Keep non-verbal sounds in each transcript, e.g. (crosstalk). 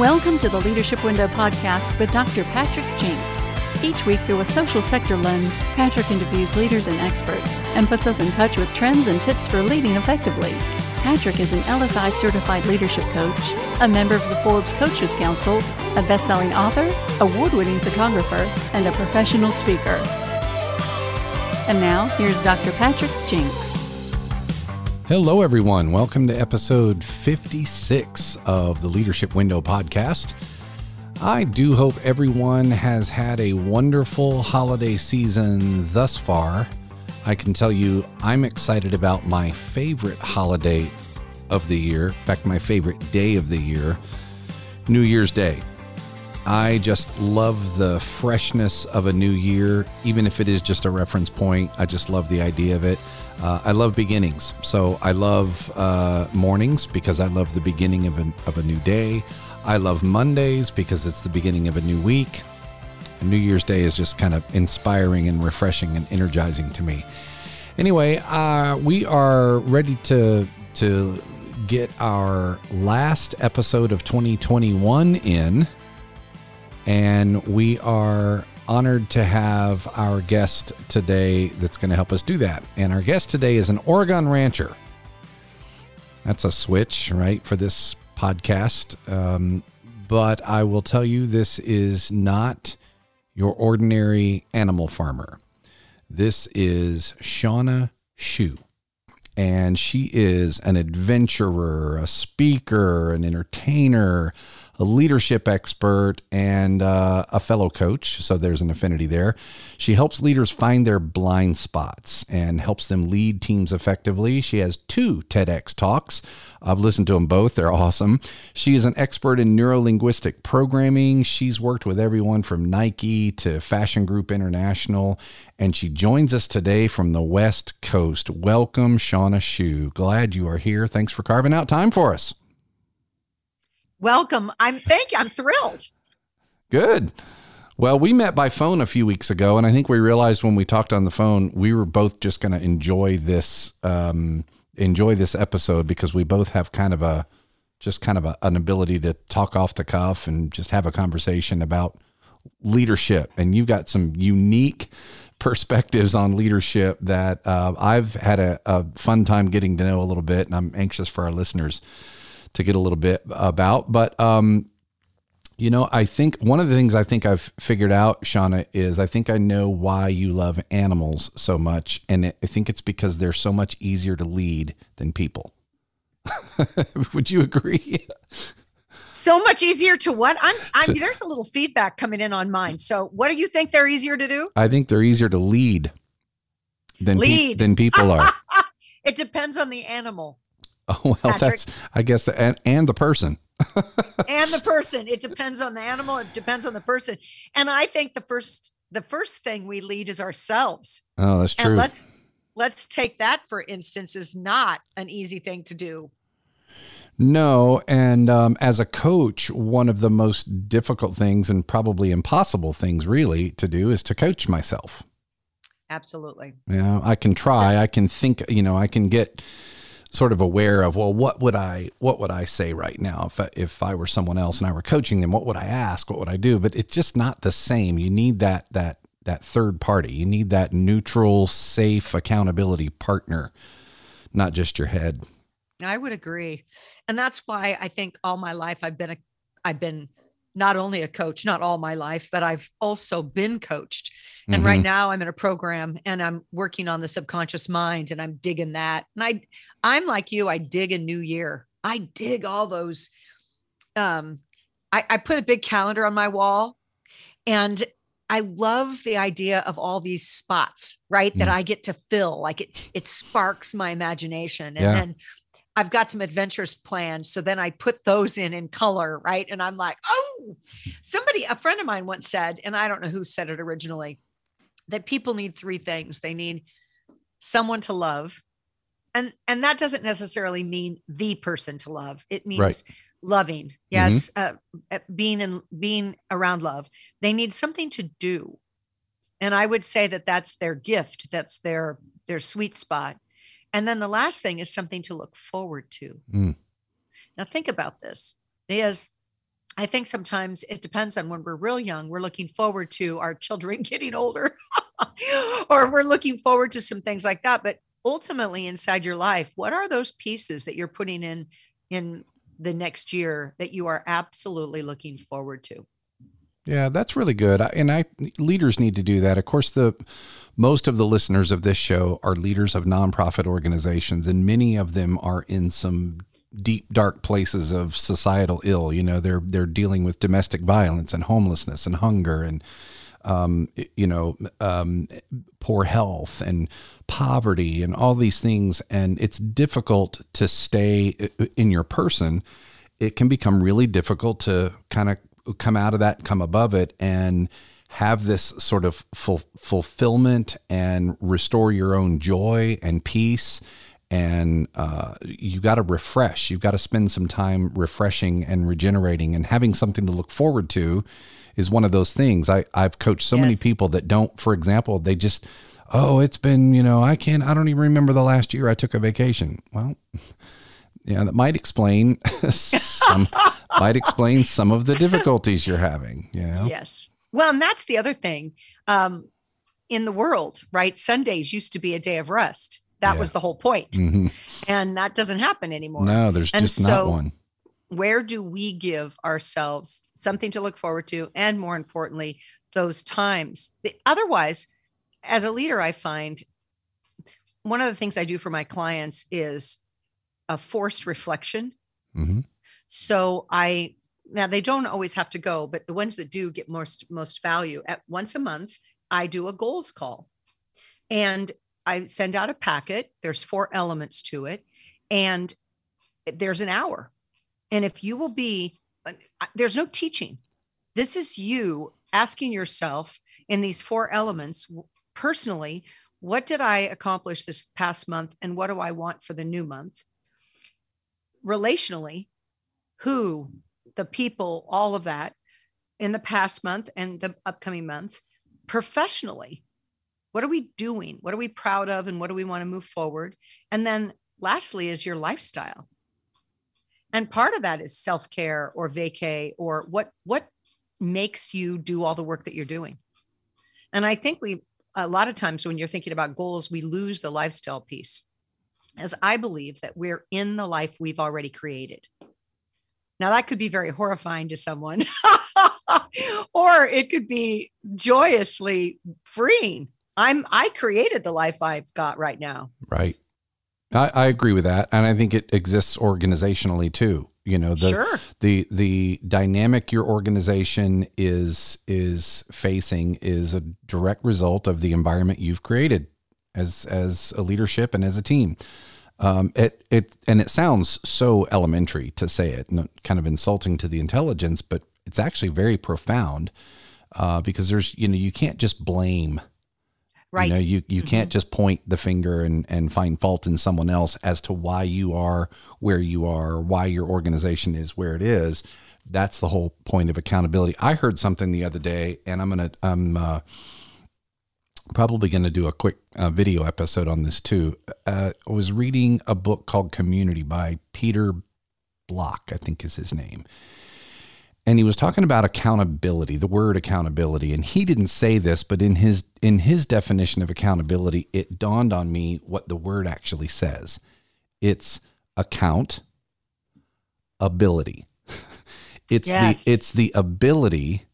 Welcome to the Leadership Window podcast with Dr. Patrick Jinks. Each week, through a social sector lens, Patrick interviews leaders and experts and puts us in touch with trends and tips for leading effectively. Patrick is an LSI certified leadership coach, a member of the Forbes Coaches Council, a best selling author, award winning photographer, and a professional speaker. And now, here's Dr. Patrick Jinks. Hello, everyone. Welcome to episode 56 of the Leadership Window podcast. I do hope everyone has had a wonderful holiday season thus far. I can tell you I'm excited about my favorite holiday of the year, in fact, my favorite day of the year, New Year's Day. I just love the freshness of a new year, even if it is just a reference point. I just love the idea of it. Uh, I love beginnings. So I love uh, mornings because I love the beginning of a, of a new day. I love Mondays because it's the beginning of a new week. And New Year's Day is just kind of inspiring and refreshing and energizing to me. Anyway, uh, we are ready to to get our last episode of 2021 in, and we are honored to have our guest today that's going to help us do that. And our guest today is an Oregon rancher. That's a switch, right, for this podcast. Um, but I will tell you, this is not your ordinary animal farmer. This is Shawna Schuh. And she is an adventurer, a speaker, an entertainer, a leadership expert, and uh, a fellow coach. So there's an affinity there. She helps leaders find their blind spots and helps them lead teams effectively. She has two TEDx talks. I've listened to them both, they're awesome. She is an expert in neurolinguistic programming. She's worked with everyone from Nike to Fashion Group International, and she joins us today from the West Coast. Welcome, Shawna Schuh. Glad you are here. Thanks for carving out time for us. Welcome. I'm thank you. I'm thrilled. Good. Well, we met by phone a few weeks ago, and I think we realized when we talked on the phone, we were both just going to enjoy this um, enjoy this episode because we both have kind of a just kind of a, an ability to talk off the cuff and just have a conversation about leadership. And you've got some unique perspectives on leadership that uh, I've had a, a fun time getting to know a little bit, and I'm anxious for our listeners to get a little bit about. But um, you know, I think one of the things I think I've figured out, Shawna, is I think I know why you love animals so much, and I think it's because they're so much easier to lead than people. (laughs) Would you agree? so much easier to what? I'm, I'm there's a little feedback coming in on mine. So, what do you think they're easier to do? I think they're easier to lead than lead. Pe- than people are. (laughs) it depends on the animal. (laughs) Oh well, Patrick. that's I guess the, and and the person. (laughs) and the person. It depends on the animal. It depends on the person. And I think the first the first thing we lead is ourselves. Oh, that's true. And let's let's take that for instance is not an easy thing to do. No, and um, as a coach, one of the most difficult things and probably impossible things really to do is to coach myself. Absolutely. Yeah, I can try. So, I can think. You know, I can get sort of aware of well what would i what would i say right now? If I, if i were someone else and i were coaching them what would i ask? What would i do? But it's just not the same. You need that that that third party. You need that neutral safe accountability partner not just your head. I would agree. And that's why i think all my life i've been a i've been not only a coach, not all my life, but I've also been coached. And mm-hmm. right now I'm in a program and I'm working on the subconscious mind and I'm digging that. And I I'm like you, I dig a new year. I dig all those. Um, I, I put a big calendar on my wall and I love the idea of all these spots, right? Mm. That I get to fill. Like it, it sparks my imagination. And yeah. then I've got some adventures planned. So then I put those in in color, right? And I'm like, oh, somebody, a friend of mine once said, and I don't know who said it originally, that people need three things. They need someone to love, and and that doesn't necessarily mean the person to love it means right. loving yes mm-hmm. uh, being and being around love they need something to do and i would say that that's their gift that's their their sweet spot and then the last thing is something to look forward to mm. now think about this is I think sometimes it depends on when we're real young, we're looking forward to our children (laughs) getting older, (laughs) or we're looking forward to some things like that. But ultimately, inside your life, what are those pieces that you're putting in in the next year that you are absolutely looking forward to? Yeah, that's really good. And I leaders need to do that. Of course, the most of the listeners of this show are leaders of nonprofit organizations, and many of them are in some deep dark places of societal ill. You know, they're they're dealing with domestic violence and homelessness and hunger and um, you know um, poor health and poverty and all these things. And it's difficult to stay in your person. It can become really difficult to kind of come out of that, come above it, and have this sort of ful- fulfillment and restore your own joy and peace. And uh, you got to refresh. You've got to spend some time refreshing and regenerating and having something to look forward to is one of those things. I, I've coached so yes. many people that don't, for example, they just, oh, it's been, you know, I can't, I don't even remember the last year I took a vacation. Well, yeah, that might explain (laughs) some might explain some of the difficulties you're having. You know? Yes. Well, and that's the other thing. Um, in the world, right? Sundays used to be a day of rest. That yeah. was the whole point. Mm-hmm. And that doesn't happen anymore. No, there's and just so, not one. Where do we give ourselves something to look forward to? And more importantly, those times. Otherwise, as a leader, I find one of the things I do for my clients is a forced reflection. Mm-hmm. So I now they don't always have to go, but the ones that do get most most value at once a month, I do a goals call. And I send out a packet. There's four elements to it. And there's an hour. And if you will be, uh, there's no teaching. This is you asking yourself in these four elements personally, what did I accomplish this past month? And what do I want for the new month? Relationally, who, the people, all of that in the past month and the upcoming month. Professionally, what are we doing? What are we proud of? And what do we want to move forward? And then lastly is your lifestyle. And part of that is self-care or vacay or what what makes you do all the work that you're doing. And I think we a lot of times when you're thinking about goals, we lose the lifestyle piece. As I believe that we're in the life we've already created. Now, that could be very horrifying to someone, (laughs) or it could be joyously freeing. I'm I created the life I've got right now. Right. I, I agree with that, and I think it exists organizationally too. You know, the sure. the the dynamic your organization is is facing is a direct result of the environment you've created as as a leadership and as a team. Um, it it and it sounds so elementary to say it, kind of insulting to the intelligence, but it's actually very profound uh, because there's you know you can't just blame. Right. You know, you, you mm-hmm. can't just point the finger and, and find fault in someone else as to why you are where you are, why your organization is where it is. That's the whole point of accountability. I heard something the other day, and I'm gonna I'm uh, probably going to do a quick uh, video episode on this too. Uh, I was reading a book called Community by Peter Block, I think is his name. And he was talking about accountability, the word accountability. And he didn't say this, but in his in his definition of accountability, it dawned on me what the word actually says. It's account ability. (laughs) it's yes. the it's the ability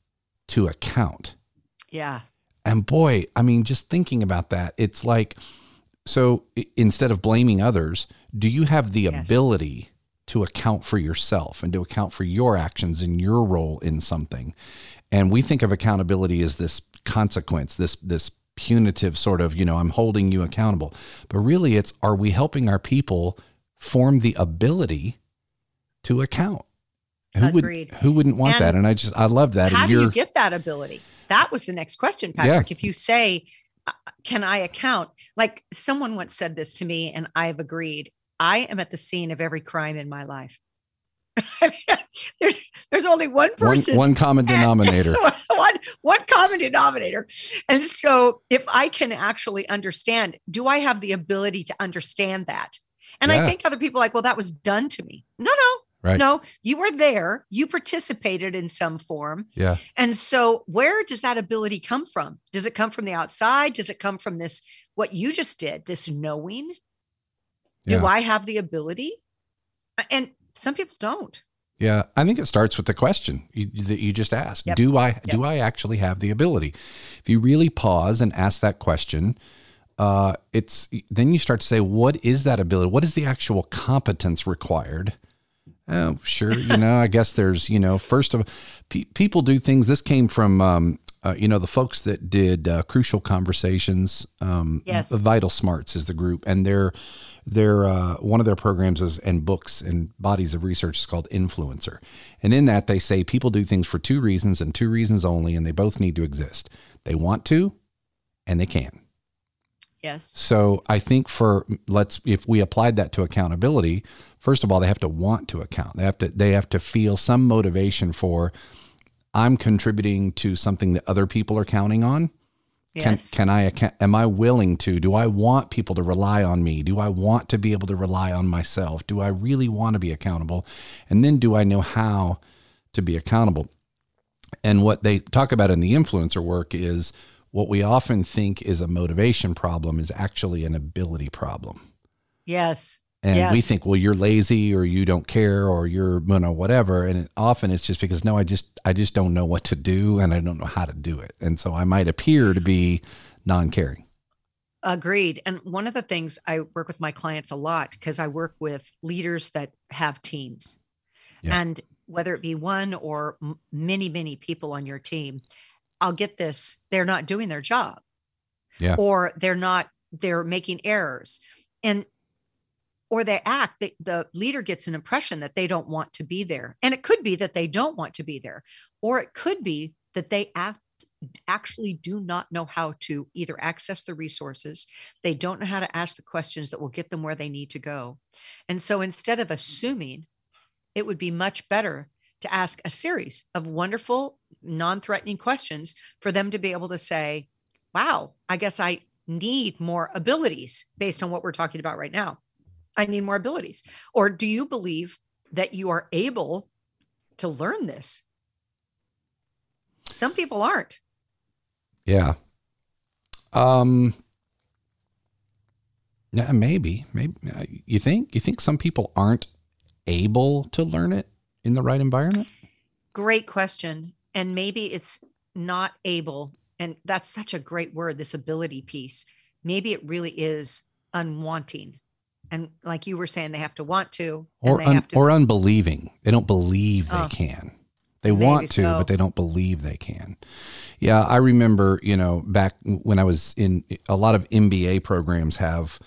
to account. Yeah. And boy, I mean, just thinking about that, it's like, so instead of blaming others, do you have the yes. ability to account for yourself and to account for your actions and your role in something? And we think of accountability as this consequence, this, this punitive sort of, you know, I'm holding you accountable. But really, it's are we helping our people form the ability to account? Who Agreed. would who wouldn't want and that? And I just I love that. How do you get that ability? That was the next question, Patrick. Yeah. If you say, uh, can I account? Like someone once said this to me, and I've agreed. I am at the scene of every crime in my life. (laughs) there's there's only one person, one, one common (laughs) denominator, (laughs) one one common denominator, and so if I can actually understand, do I have the ability to understand that? And yeah. I think other people are like, well, that was done to me. No, no, Right. No, you were there. You participated in some form. Yeah. And so, where does that ability come from? Does it come from the outside? Does it come from this, what you just did, this knowing? Do Yeah. I have the ability? And some people don't. Yeah, I think it starts with the question you, that you just asked. Yep. Do I do I actually have the ability? If you really pause and ask that question, uh, it's then you start to say, what is that ability? What is the actual competence required? Oh, sure. You know, I guess there's you know, first of pe- people do things. This came from um, uh, you know the folks that did uh, crucial conversations. Um, Yes. Vital Smarts is the group, and they're their uh, one of their programs is and books and bodies of research is called influencer and in that they say people do things for two reasons and two reasons only and they both need to exist they want to and they can Yes. so i think for let's if we applied that to accountability first of all they have to want to account they have to they have to feel some motivation for i'm contributing to something that other people are counting on can Yes. can I account, am I willing to? Do I want people to rely on me? Do I want to be able to rely on myself? Do I really want to be accountable? And then do I know how to be accountable? And what they talk about in the influencer work is what we often think is a motivation problem is actually an ability problem. yes. And we think, well, you're lazy or you don't care or you're, you know, whatever. And it, often it's just because, no, I just, I just don't know what to do and I don't know how to do it. And so I might appear to be non caring. Agreed. And one of the things I work with my clients a lot because I work with leaders that have teams. Yeah. And whether it be one or m- many, many people on your team, I'll get this they're not doing their job. Yeah. Or they're not, they're making errors. And or they act, the, the leader gets an impression that they don't want to be there. And it could be that they don't want to be there, or it could be that they act actually do not know how to either access the resources, they don't know how to ask the questions that will get them where they need to go. And so instead of assuming, it would be much better to ask a series of wonderful, non threatening questions for them to be able to say, wow, I guess I need more abilities based on what we're talking about right now. I need more abilities. Or do you believe that you are able to learn this? Some people aren't. Yeah. Um. Yeah, maybe, maybe uh, you think you think some people aren't able to learn it in the right environment. Great question. And maybe it's not able, and that's such a great word, this ability piece. Maybe it really is unwanting. And like you were saying, they have to want to, or they un, have to. or unbelieving. They don't believe they Oh. can. They Maybe want to, so. but they don't believe they can. Yeah, I remember, you know, back when I was in a lot of MBA programs have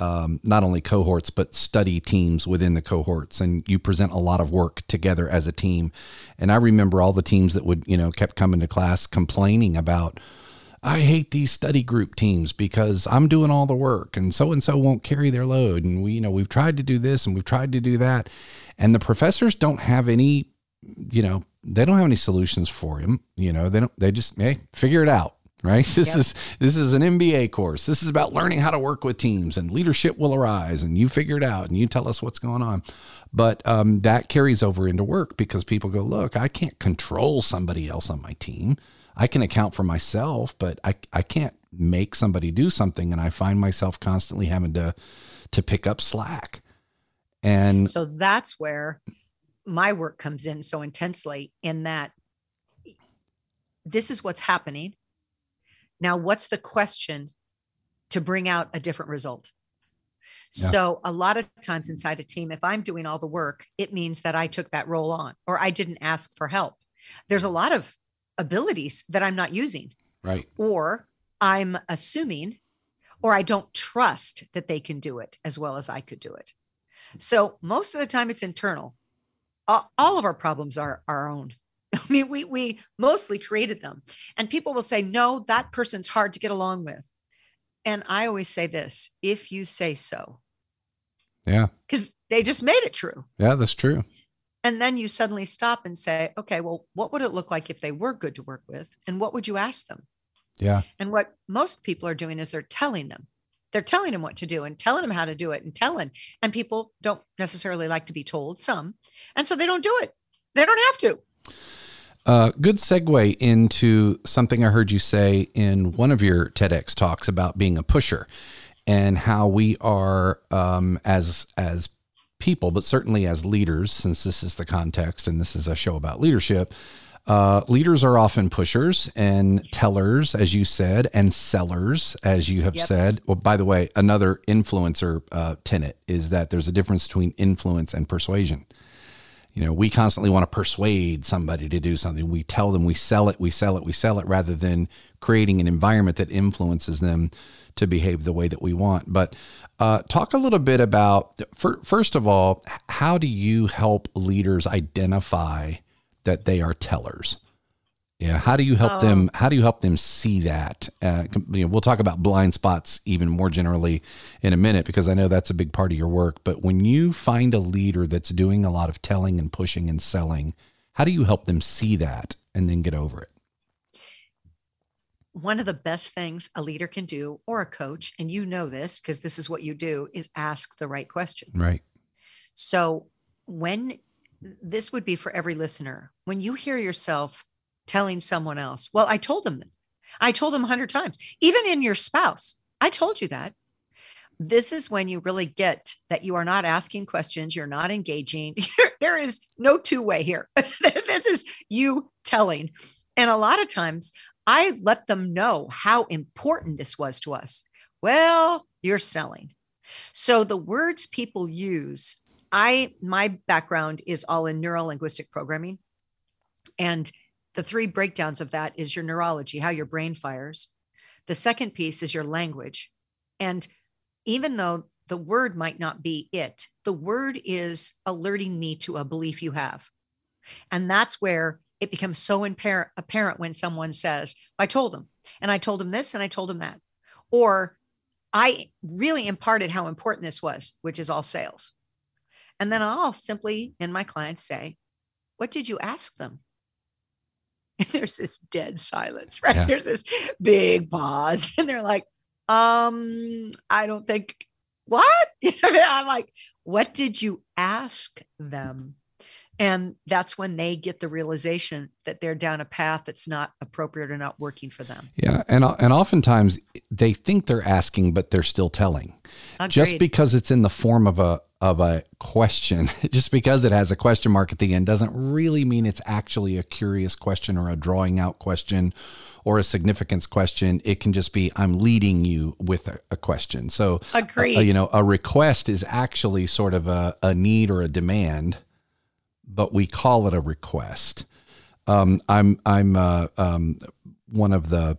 um, not only cohorts but study teams within the cohorts, and you present a lot of work together as a team. And I remember all the teams that would, you know, kept coming to class complaining about. I hate these study group teams because I'm doing all the work and so and so won't carry their load. And we, you know, we've tried to do this and we've tried to do that. And the professors don't have any, you know, they don't have any solutions for him. You know, they don't, they just, hey, figure it out. Right. (laughs) This Yep. is, this is an MBA course. This is about learning how to work with teams and leadership will arise and you figure it out and you tell us what's going on. But um, that carries over into work because people go, look, I can't control somebody else on my team. I can account for myself, but I, I can't make somebody do something. And I find myself constantly having to, to pick up slack. And So that's where my work comes in so intensely in that this is what's happening. Now, what's the question to bring out a different result? Yeah. So, a lot of times inside a team, if I'm doing all the work, it means that I took that role on or I didn't ask for help. There's a lot of abilities that I'm not using, right. or I'm assuming, or I don't trust that they can do it as well as I could do it. So most of the time it's internal. All, all of our problems are our own. I (laughs) mean, we we mostly created them. And people will say, no, that person's hard to get along with. And I always say this if you say so, Yeah. because they just made it true. Yeah, that's true. And then you suddenly stop and say, okay, well, what would it look like if they were good to work with? And what would you ask them? Yeah. And what most people are doing is they're telling them. They're telling them what to do and telling them how to do it and telling. And people don't necessarily like to be told, some. And so they don't do it. They don't have to. Uh, good segue into something I heard you say in one of your TEDx talks about being a pusher and how we are um, as as people, but certainly as leaders, since this is the context and this is a show about leadership. Uh, leaders are often pushers and tellers, as you said, and sellers, as you have yep. said. Well, by the way, another influencer uh, tenet is that there's a difference between influence and persuasion. You know, we constantly want to persuade somebody to do something. We tell them we sell it, we sell it, we sell it, rather than creating an environment that influences them to behave the way that we want. But uh, talk a little bit about, first of all, how do you help leaders identify that they are tellers? Yeah, how do you help oh. them? How do you help them see that? Uh, you know, we'll talk about blind spots even more generally in a minute because I know that's a big part of your work. But when you find a leader that's doing a lot of telling and pushing and selling, how do you help them see that and then get over it? one of the best things a leader can do or a coach and you know this because this is what you do is ask the right question right so when this would be for every listener when you hear yourself telling someone else. Well i told them i told them 100 times. Even in your spouse. I told you that. This is when you really get that you are not asking questions. You're not engaging. (laughs) There is no two way here. (laughs) This is you telling. And a lot of times I let them know how important this was to us. Well, you're selling. So the words people use, I my background is all in neuro linguistic programming. And the three breakdowns of that is your neurology, how your brain fires. The second piece is your language. And even though the word might not be it, the word is alerting me to a belief you have. And that's where it becomes so apparent, apparent when someone says, I told him, and I told him this, and I told him that. Or I really imparted how important this was, which is all sales. And then I'll simply, in my clients, say, What did you ask them? And (laughs) there's this dead silence, right? Yeah. There's this big pause. (laughs) And they're like, um, I don't think what? (laughs) I'm like, what did you ask them? And that's when they get the realization that they're down a path that's not appropriate or not working for them. Yeah and and oftentimes they think they're asking but they're still telling. Agreed. just because it's in the form of a of a question (laughs) just because it has a question mark at the end doesn't really mean it's actually a curious question or a drawing out question or a significance question. It can just be i'm leading you with a, a question. So uh, uh, Agreed. you know a request is actually sort of a, a need or a demand but we call it a request. Um, I'm I'm uh, um, one of the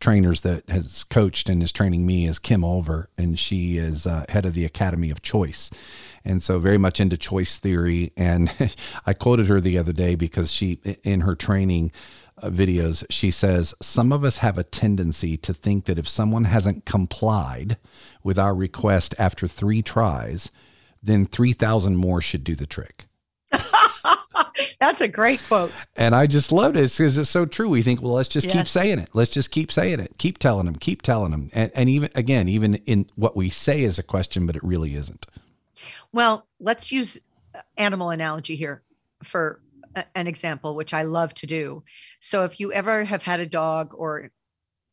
trainers that has coached and is training me is Kim Olver, and she is uh, head of the Academy of Choice, and so very much into choice theory. And (laughs) I quoted her the other day because she, in her training uh, videos, she says some of us have a tendency to think that if someone hasn't complied with our request after three tries, then three thousand more should do the trick. That's a great quote. And I just loved it because it's so true. We think, well, let's just yes. keep saying it. Let's just keep saying it. Keep telling them, keep telling them. And, and even, again, even in what we say is a question, but it really isn't. Well, let's use uh, animal analogy here for uh, an example, which I love to do. So if you ever have had a dog or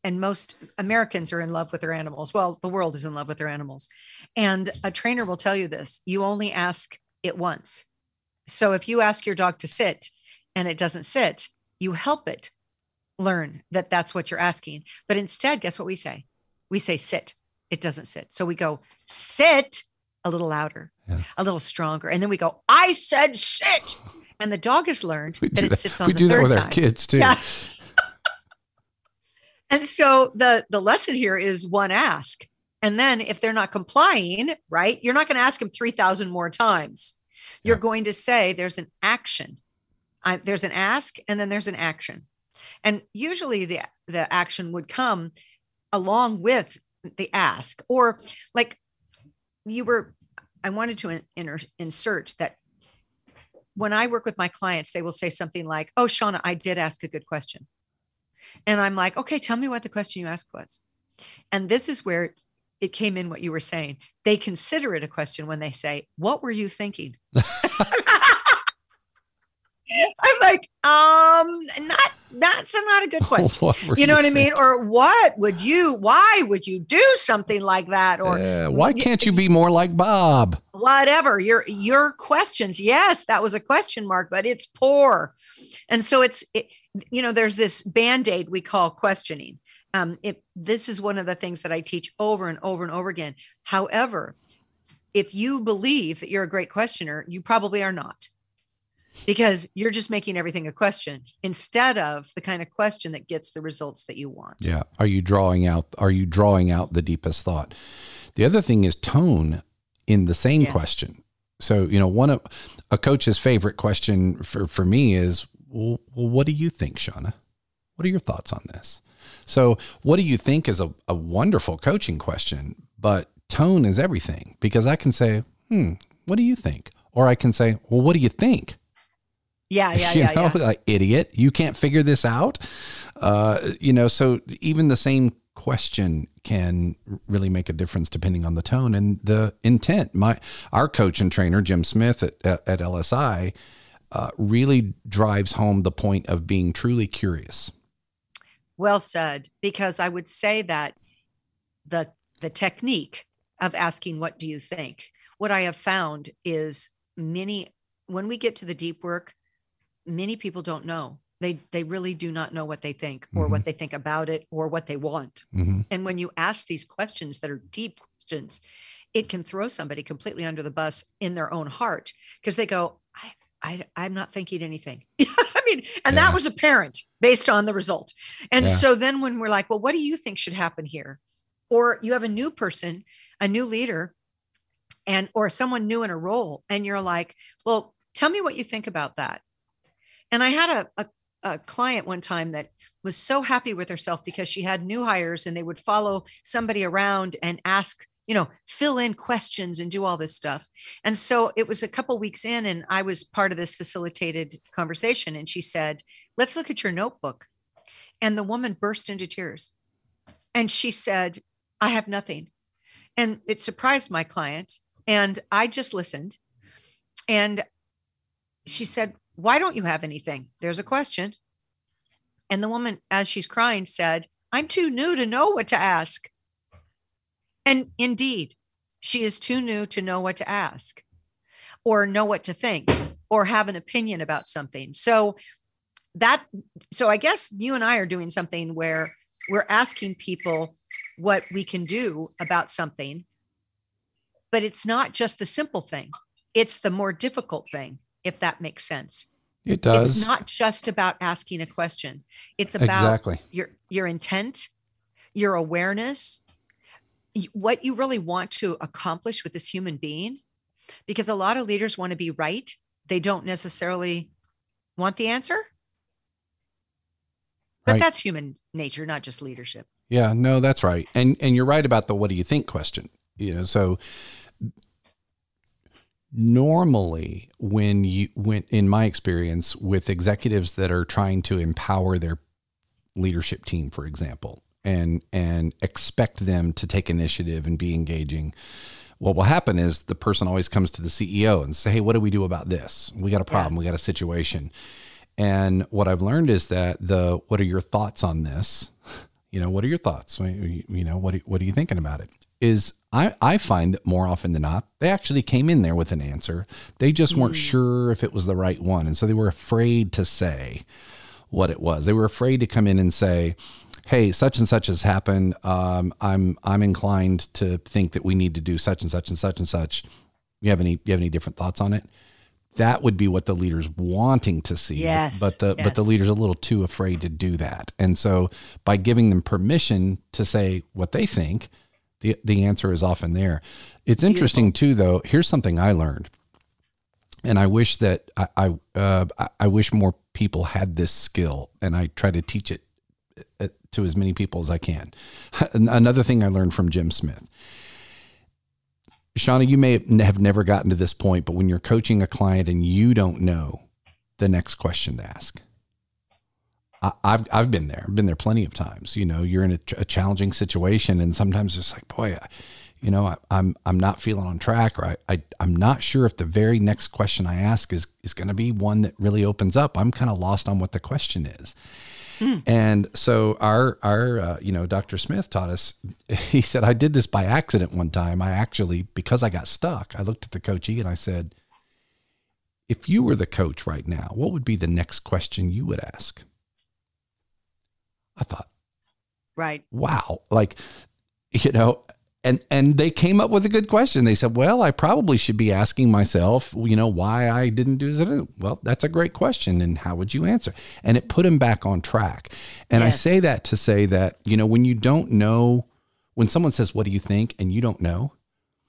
and most Americans are in love with their animals. Well, the world is in love with their animals. And a trainer will tell you this you only ask it once. So if you ask your dog to sit and it doesn't sit, you help it learn that that's what you're asking. But instead, guess what we say? We say sit. It doesn't sit. So we go sit a little louder, yeah. a little stronger. And then we go, I said sit. And the dog has learned that it sits on we the do that with time. our kids too. Yeah. (laughs) and so the the lesson here is one ask. And then if they're not complying, right, you're not going to ask them 3,000 more times you're going to say there's an action. I, there's an ask and then there's an action. And usually the the action would come along with the ask or like you were I wanted to in, insert that when I work with my clients, they will say something like, Oh, Shawna, I did ask a good question. And I'm like, Okay, tell me what the question you asked was. And this is where it came in what you were saying. They consider it a question when they say, What were you thinking? (laughs) I'm like, um, not that's not a good (laughs) question. you know what I mean? Or what would you? Why would you do something like that? Or uh, why can't you be more like Bob? Whatever your your questions. Yes, that was a question mark, but it's poor, and so it's it, you know there's this band aid we call questioning. Um, if this is one of the things that I teach over and over and over again. However, if you believe that you're a great questioner, you probably are not because you're just making everything a question instead of the kind of question that gets the results that you want. Yeah. Are you drawing out are you drawing out the deepest thought? The other thing is tone in the same yes. question. So, you know, one of a coach's favorite question for for me is, well, well, what do you think, Shawna? What are your thoughts on this? So, what do you think is a, a wonderful coaching question, but tone is everything because I can say, hmm, what do you think? Or I can say, well, what do you think? Yeah, (laughs) yeah, you yeah, know, yeah. Like, idiot, you can't figure this out. Uh, you know, so even the same question can really make a difference depending on the tone and the intent. My our coach and trainer Jim Smith at at, at LSI uh, really drives home the point of being truly curious. Well said, because I would say that the the technique of asking what do you think what i have found is many when we get to the deep work many people don't know they they really do not know what they think or mm-hmm. what they think about it or what they want mm-hmm. and when you ask these questions that are deep questions it can throw somebody completely under the bus in their own heart because they go i I, I'm not thinking anything. (laughs) I mean, and yeah. that was apparent based on the result. And yeah. so then when we're like, well, what do you think should happen here? Or you have a new person, a new leader, and or someone new in a role, and you're like, well, tell me what you think about that. And I had a, a, a client one time that was so happy with herself because she had new hires and they would follow somebody around and ask you know fill in questions and do all this stuff and so it was a couple weeks in and i was part of this facilitated conversation and she said let's look at your notebook and the woman burst into tears and she said i have nothing and it surprised my client and i just listened and she said why don't you have anything? There's a question. And the woman, as she's crying, said, I'm too new to know what to ask. And indeed, she is too new to know what to ask or know what to think or have an opinion about something. So that so I guess you and I are doing something where we're asking people what we can do about something. But it's not just the simple thing. It's the more difficult thing if that makes sense. It does. It's not just about asking a question. It's about exactly. your your intent, your awareness, what you really want to accomplish with this human being. Because a lot of leaders want to be right. They don't necessarily want the answer. But right. that's human nature, not just leadership. Yeah, no, that's right. And and you're right about the what do you think question. You know, so normally when you when in my experience with executives that are trying to empower their leadership team for example and and expect them to take initiative and be engaging what will happen is the person always comes to the CEO and say hey what do we do about this we got a problem yeah. we got a situation and what I've learned is that the what are your thoughts on this you know what are your thoughts you know what what are you thinking about it is I, I find that more often than not, they actually came in there with an answer. They just weren't mm. sure if it was the right one. And so they were afraid to say what it was. They were afraid to come in and say, Hey, such and such has happened. Um, I'm I'm inclined to think that we need to do such and such and such and such. You have any you have any different thoughts on it? That would be what the leader's wanting to see. Yes, but the yes. but the leader's a little too afraid to do that. And so by giving them permission to say what they think, the the answer is often there. It's interesting too, though. Here's something I learned, and I wish that I I, uh, I wish more people had this skill, and I try to teach it uh, to as many people as I can. (laughs) Another thing I learned from Jim Smith. Shawna, you may have never gotten to this point, but when you're coaching a client and you don't know the next question to ask, I, have I've been there. I've been there plenty of times. You know, you're in a, a challenging situation, and sometimes it's like, boy, I, you know, I, am I'm, I'm not feeling on track, or I, I I'm not sure if the very next question I ask is is going to be one that really opens up. I'm kind of lost on what the question is. Hmm. And so our our uh, you know Dr. Smith taught us. (laughs) He said I did this by accident one time. I actually because I got stuck. I looked at the coachee and I said, if you were the coach right now, what would be the next question you would ask? I thought, right. Wow. Like, (laughs) you know, and and they came up with a good question. They said, "Well, I probably should be asking myself, you know, why I didn't do this." Well, that's a great question, and how would you answer? And it put him back on track. And yes. I say that to say that you know, when you don't know, when someone says, "What do you think?" and you don't know,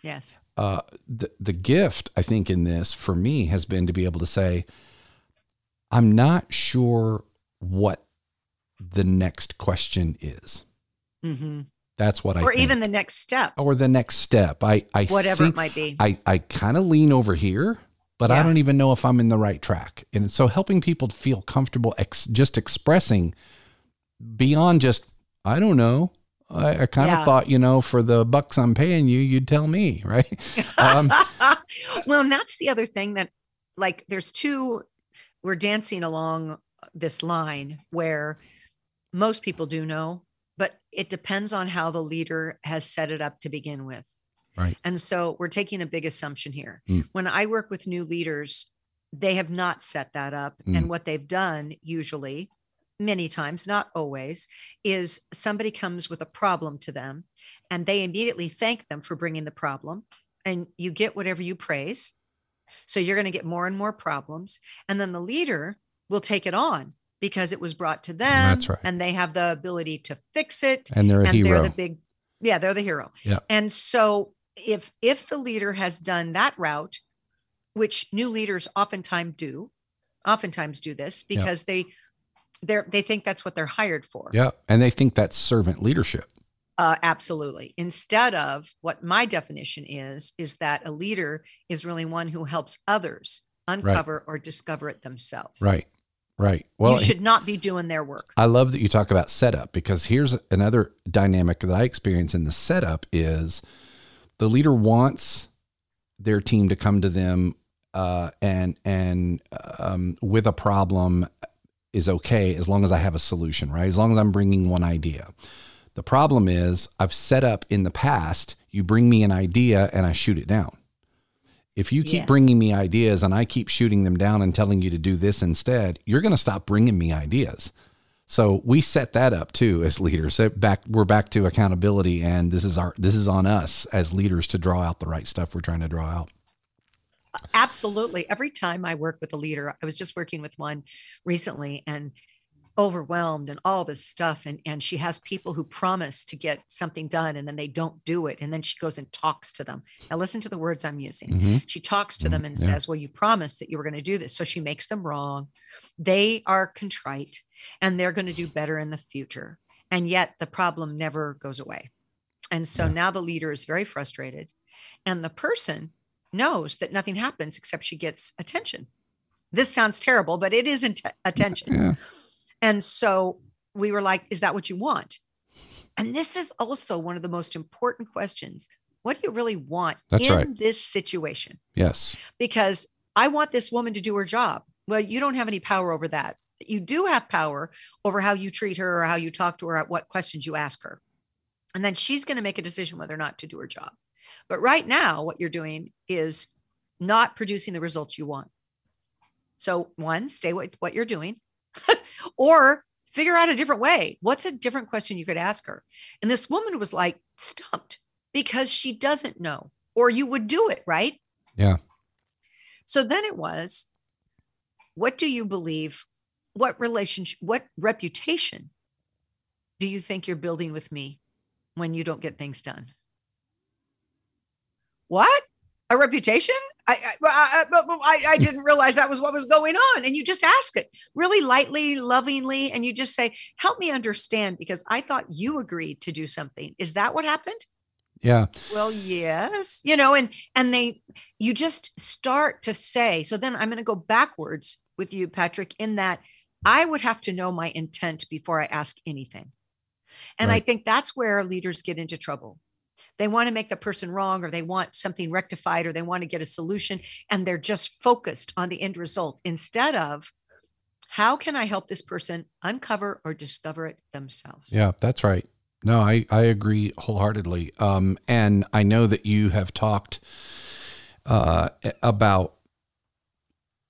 yes, uh, the the gift I think in this for me has been to be able to say, "I'm not sure what the next question is. Mm-hmm. That's what I or even the next step or the next step. I, I whatever it might be. I, I kind of lean over here, but yeah. I don't even know if I'm in the right track. And so helping people feel comfortable, ex, just expressing beyond just I don't know. I, I kind of yeah. thought, you know, for the bucks I'm paying you, you'd tell me, (laughs) right? Um, (laughs) well, and that's the other thing that, like, there's two. We're dancing along this line where most people do know, but it depends on how the leader has set it up to begin with. Right. And so we're taking a big assumption here. Mm. When I work with new leaders, they have not set that up. Mm. And what they've done, usually, many times, not always, is somebody comes with a problem to them and they immediately thank them for bringing the problem. And you get whatever you praise. So you're going to get more and more problems. And then the leader will take it on because it was brought to them. That's right. And they have the ability to fix it. And they're a and hero. They're the big, yeah, they're the hero. Yeah. And so if if the leader has done that route, which new leaders oftentimes do, oftentimes do this because yeah. they they they think that's what they're hired for. Yeah, and they think that's servant leadership. Uh, absolutely. Instead of what my definition is, is that a leader is really one who helps others uncover right. or discover it themselves. Right. Right. Well, you should not be doing their work. I love that you talk about setup because here's another dynamic that I experience in the setup is the leader wants their team to come to them uh, and and um, with a problem is okay as long as I have a solution, right? As long as I'm bringing one idea. The problem is I've set up in the past. You bring me an idea and I shoot it down. If you keep yes. bringing me ideas and I keep shooting them down and telling you to do this instead, you're going to stop bringing me ideas. So we set that up too as leaders. So back we're back to accountability, and this is our this is on us as leaders to draw out the right stuff we're trying to draw out. Absolutely. Every time I work with a leader, I was just working with one recently, and overwhelmed and all this stuff and and she has people who promise to get something done and then they don't do it and then she goes and talks to them now listen to the words i'm using mm-hmm. she talks to mm-hmm. them and yeah. says well you promised that you were going to do this so she makes them wrong they are contrite and they're going to do better in the future and yet the problem never goes away and so yeah. now the leader is very frustrated and the person knows that nothing happens except she gets attention this sounds terrible but it isn't attention yeah. And so we were like, is that what you want? And this is also one of the most important questions. What do you really want That's in right. this situation? Yes. Because I want this woman to do her job. Well, you don't have any power over that. You do have power over how you treat her or how you talk to her, at what questions you ask her. And then she's going to make a decision whether or not to do her job. But right now, what you're doing is not producing the results you want. So, one, stay with what you're doing. (laughs) or figure out a different way. What's a different question you could ask her? And this woman was like stumped because she doesn't know, or you would do it, right? Yeah. So then it was, what do you believe? What relationship, what reputation do you think you're building with me when you don't get things done? What? A reputation? I, I, I, I, didn't realize that was what was going on. And you just ask it really lightly, lovingly, and you just say, help me understand because I thought you agreed to do something. Is that what happened? Yeah. Well, yes. You know, and and they you just start to say, so then I'm going to go backwards with you, Patrick, in that I would have to know my intent before I ask anything. And right. I think that's where leaders get into trouble. They want to make the person wrong, or they want something rectified, or they want to get a solution, and they're just focused on the end result instead of how can I help this person uncover or discover it themselves? Yeah, that's right. No, I, I agree wholeheartedly. Um, and I know that you have talked uh, about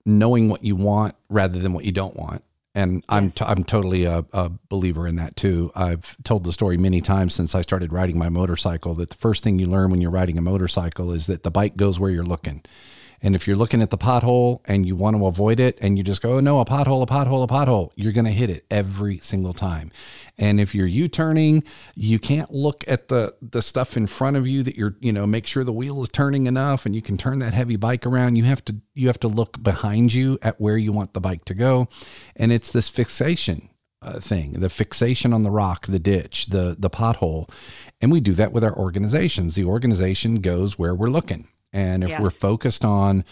knowing what you want rather than what you don't want. And yes. I'm t- I'm totally a, a believer in that too. I've told the story many times since I started riding my motorcycle that the first thing you learn when you're riding a motorcycle is that the bike goes where you're looking. And if you're looking at the pothole and you want to avoid it and you just go, oh, no, a pothole, a pothole, a pothole, you're going to hit it every single time. And if you're U-turning, you can't look at the the stuff in front of you that you're, you know, make sure the wheel is turning enough and you can turn that heavy bike around. You have to you have to look behind you at where you want the bike to go. And it's this fixation uh, thing, the fixation on the rock, the ditch, the the pothole. And we do that with our organizations. The organization goes where we're looking and if yes. we're focused on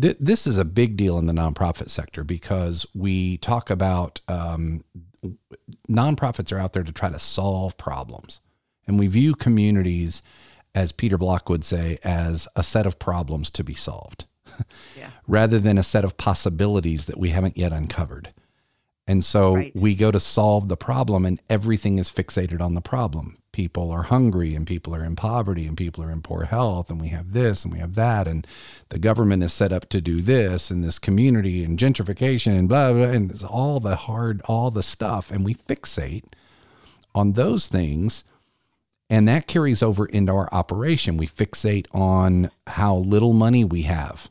th- this is a big deal in the nonprofit sector because we talk about um, nonprofits are out there to try to solve problems. And we view communities, as Peter Block would say, as a set of problems to be solved (laughs) yeah. rather than a set of possibilities that we haven't yet uncovered. And so right. we go to solve the problem, and everything is fixated on the problem. People are hungry and people are in poverty and people are in poor health and we have this and we have that and the government is set up to do this and this community and gentrification and blah blah and it's all the hard all the stuff and we fixate on those things and that carries over into our operation. We fixate on how little money we have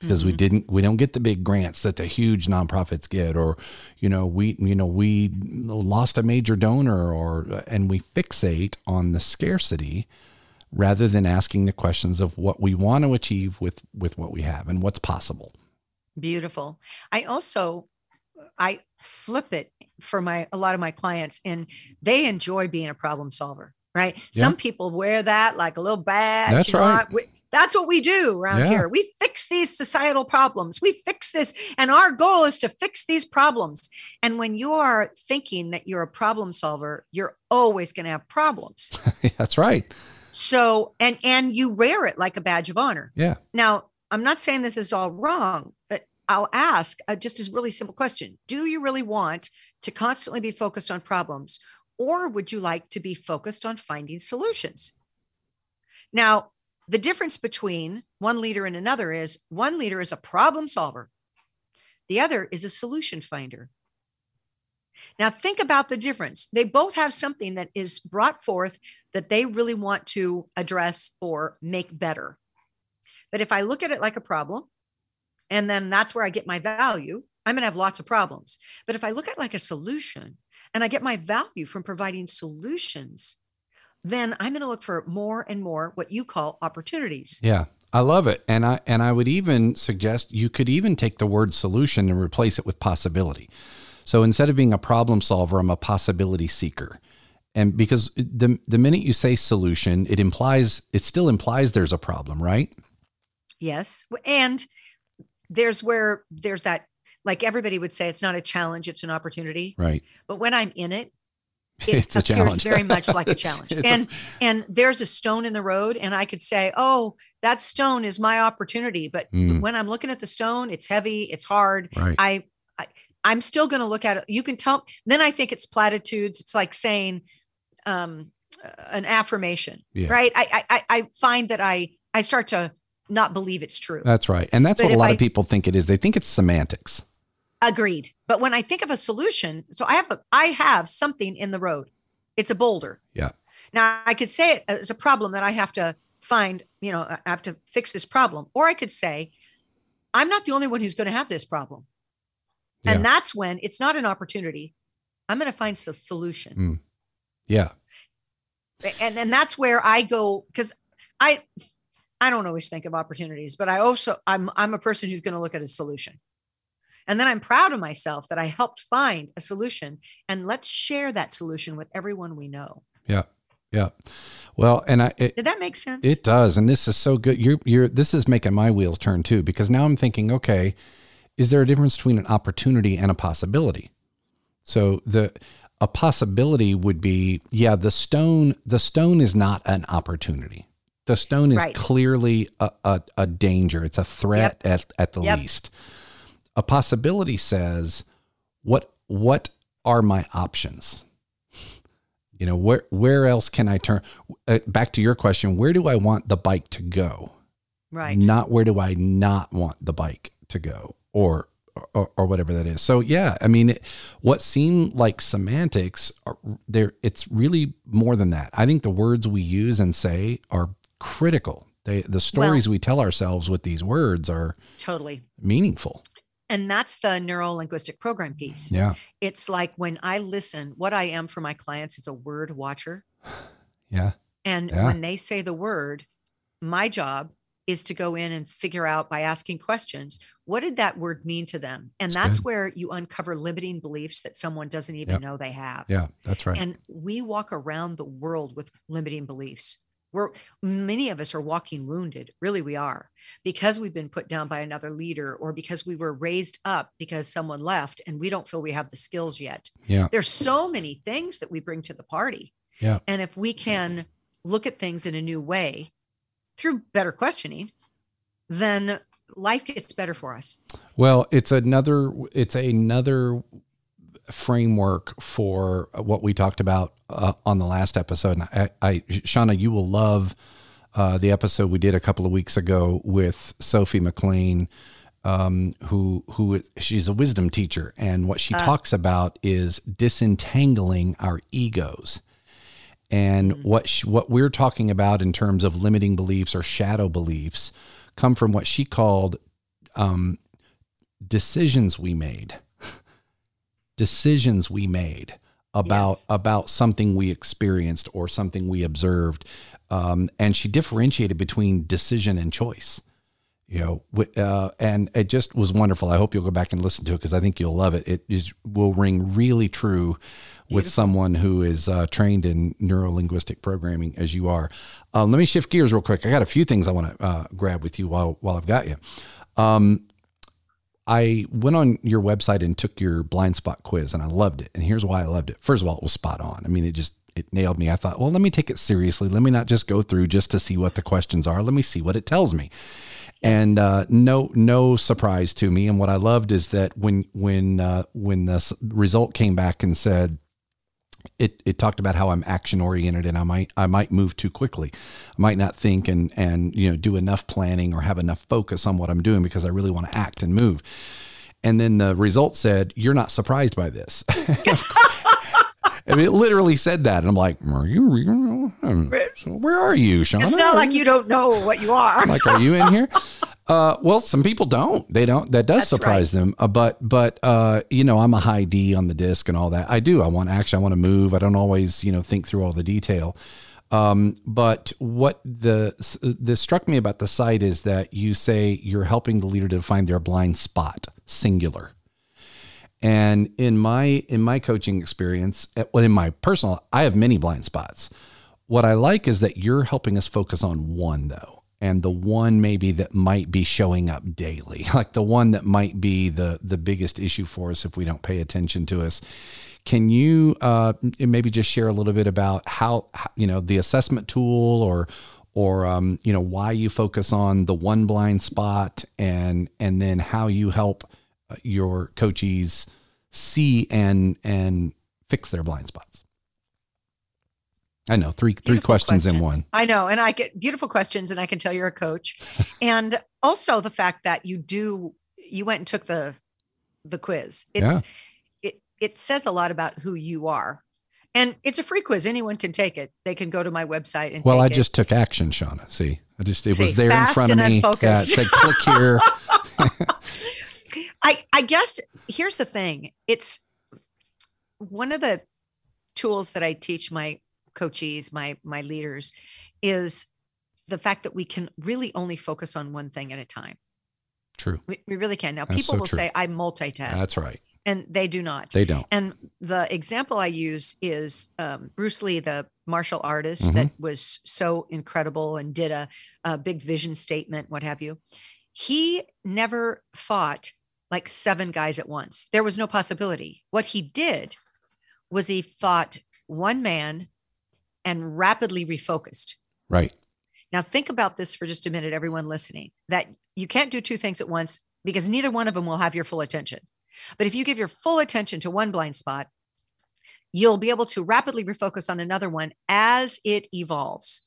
because mm-hmm. we didn't we don't get the big grants that the huge nonprofits get or you know we you know we lost a major donor or and we fixate on the scarcity rather than asking the questions of what we want to achieve with with what we have and what's possible beautiful i also i flip it for my a lot of my clients and they enjoy being a problem solver right yeah. some people wear that like a little badge that's right know, that's what we do around yeah. here. We fix these societal problems. We fix this. And our goal is to fix these problems. And when you are thinking that you're a problem solver, you're always going to have problems. (laughs) That's right. So, and, and you wear it like a badge of honor. Yeah. Now, I'm not saying this is all wrong, but I'll ask uh, just a really simple question Do you really want to constantly be focused on problems? Or would you like to be focused on finding solutions? Now, the difference between one leader and another is one leader is a problem solver, the other is a solution finder. Now, think about the difference. They both have something that is brought forth that they really want to address or make better. But if I look at it like a problem, and then that's where I get my value, I'm going to have lots of problems. But if I look at like a solution and I get my value from providing solutions, then I'm going to look for more and more what you call opportunities. Yeah. I love it. And I and I would even suggest you could even take the word solution and replace it with possibility. So instead of being a problem solver, I'm a possibility seeker. And because the the minute you say solution, it implies it still implies there's a problem, right? Yes. And there's where there's that like everybody would say it's not a challenge, it's an opportunity. Right. But when I'm in it, it it's a challenge. very much like a (laughs) challenge. and a, and there's a stone in the road, and I could say, "Oh, that stone is my opportunity." But mm. when I'm looking at the stone, it's heavy, it's hard. Right. I, I I'm still going to look at it. You can tell. Then I think it's platitudes. It's like saying um, an affirmation, yeah. right? I, I I find that I I start to not believe it's true. That's right, and that's but what a lot I, of people think it is. They think it's semantics. Agreed. But when I think of a solution, so I have a, I have something in the road. It's a boulder. Yeah. Now I could say it as a problem that I have to find, you know, I have to fix this problem. Or I could say, I'm not the only one who's going to have this problem. Yeah. And that's when it's not an opportunity. I'm going to find a solution. Mm. Yeah. And then that's where I go because I I don't always think of opportunities, but I also I'm I'm a person who's going to look at a solution. And then I'm proud of myself that I helped find a solution. And let's share that solution with everyone we know. Yeah. Yeah. Well, and I it, did that make sense? It does, and this is so good. You're you're this is making my wheels turn too because now I'm thinking, okay, is there a difference between an opportunity and a possibility? So the a possibility would be, yeah, the stone the stone is not an opportunity. The stone is Right. clearly a, a, a danger. It's a threat Yep. at, at the Yep. least. A possibility says, what what are my options? You know, where where else can I turn? Uh, back to your question, where do I want the bike to go? Right. Not where do I not want the bike to go, or or, or whatever that is. So yeah, I mean, it, what seem like semantics are there. It's really more than that. I think the words we use and say are critical. They the stories we tell ourselves with these words are Totally. meaningful. And that's the neuro linguistic program piece. Yeah, It's like when I listen, what I am for my clients is a word watcher. yeah, And Yeah. when they say the word, my job is to go in and figure out by asking questions, what did that word mean to them? And That's that's where you uncover limiting beliefs that someone doesn't even Yep. know they have. yeah. That's right. And we walk around the world with limiting beliefs. We're many of us are walking wounded. Really, we are because we've been put down by another leader or because we were raised up because someone left and we don't feel we have the skills yet. Yeah. There's so many things that we bring to the party. Yeah. And if we can look at things in a new way through better questioning, then life gets better for us. Well, it's another it's another framework for what we talked about uh, on the last episode. And I, I, Shawna, you will love uh, the episode we did a couple of weeks ago with Sophie McLean, um, who who is- she's a wisdom teacher, and what she Ah. talks about is disentangling our egos. And Mm. what sh- what we're talking about in terms of limiting beliefs or shadow beliefs come from what she called um, decisions we made decisions we made about Yes. about something we experienced or something we observed um, and she differentiated between decision and choice you know uh, and it just was wonderful. I hope you'll go back and listen to it because i think you'll love it. It will ring really true with Beautiful. someone who is uh, trained in neuro-linguistic programming as you are. Uh, let me shift gears real quick. I got a few things i want to uh, grab with you while while i've got you um, I went on your website and took your blind spot quiz and I loved it. And here's why I loved it. First of all, it was spot on. I mean, it just it nailed me. I thought, well, let me take it seriously. Let me not just go through just to see what the questions are. Let me see what it tells me. And uh, no, no surprise to me. And what I loved is that when when uh, when the result came back and said it it talked about how I'm action oriented and I might I might move too quickly. I might not think and and you know do enough planning or have enough focus on what I'm doing because I really want to act and move. And then the result said, "You're not surprised by this." (laughs) I mean, it literally said that, and I'm like, "Are you? Hmm. So where are you, Sean? It's not like you don't know what you are. like are you in here (laughs) uh well some people don't. They don't. That does That's surprise them. Uh, but but uh you know i'm a high d on the DISC and all that. I do. I want action i want to move. I don't always you know think through all the detail. Um but what the this struck me about the site is that you say you're helping the leader to find their blind spot singular. And in my in my coaching experience eh, well in my personal i have many blind spots. What I like is that you're helping us focus on one though. And the one maybe that might be showing up daily, (laughs) like the one that might be the the biggest issue for us if we don't pay attention to us. Can you uh, maybe just share a little bit about how, you know the assessment tool or or um, you know why you focus on the one blind spot and and then how you help uh, your coachees see and and fix their blind spots? I know three three Beautiful questions, in one. I know. And I get beautiful questions, and I can tell you're a coach. (laughs) and also the fact that you do, you went and took the the quiz. It's it it says a lot about who you are. And it's a free quiz. Anyone can take it. They can go to my website and Well, I it. just took action, Shawna. See, I just it was there in front of me. Yeah, it said click here. (laughs) I I guess here's the thing. It's one of the tools that I teach my coachees, my my leaders, is the fact that we can really only focus on one thing at a time. True. We, we really can. Now, That's people so will true. say I multitask, That's right. and they do not. They don't. And the example I use is um, Bruce Lee, the martial artist Mhm. that was so incredible and did a, a big vision statement, what have you. He never fought like seven guys at once. There was no possibility. What he did was he fought one man and rapidly refocused. Right. Now, think about this for just a minute, everyone listening that you can't do two things at once because neither one of them will have your full attention. But if you give your full attention to one blind spot, you'll be able to rapidly refocus on another one as it evolves.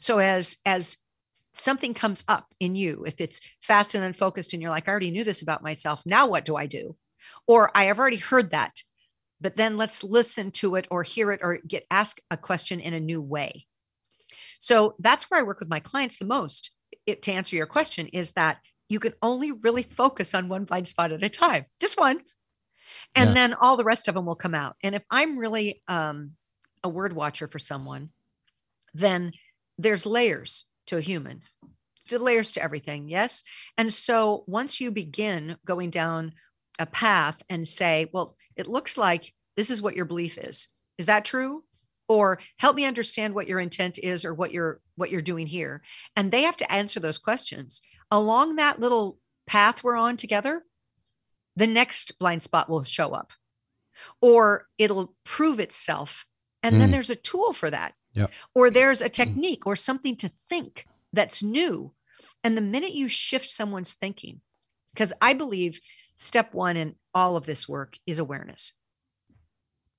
So as as something comes up in you, if it's fast and unfocused and you're like, I already knew this about myself, now what do I do? Or I have already heard that, but then let's listen to it or hear it or get ask a question in a new way. So that's where I work with my clients the most. It, to answer your question is that you can only really focus on one blind spot at a time, just one. And yeah. then all the rest of them will come out. And if I'm really um, a word watcher for someone, then there's layers to a human, to layers to everything. Yes. And so once you begin going down a path and say, well, it looks like this is what your belief is. Is that true? Or help me understand what your intent is or what you're what you're doing here. And they have to answer those questions. Along that little path we're on together, the next blind spot will show up. Or it'll prove itself. And mm. then there's a tool for that. Yep. Or there's a technique or something to think that's new. And the minute you shift someone's thinking, because I believe step one in all of this work is awareness.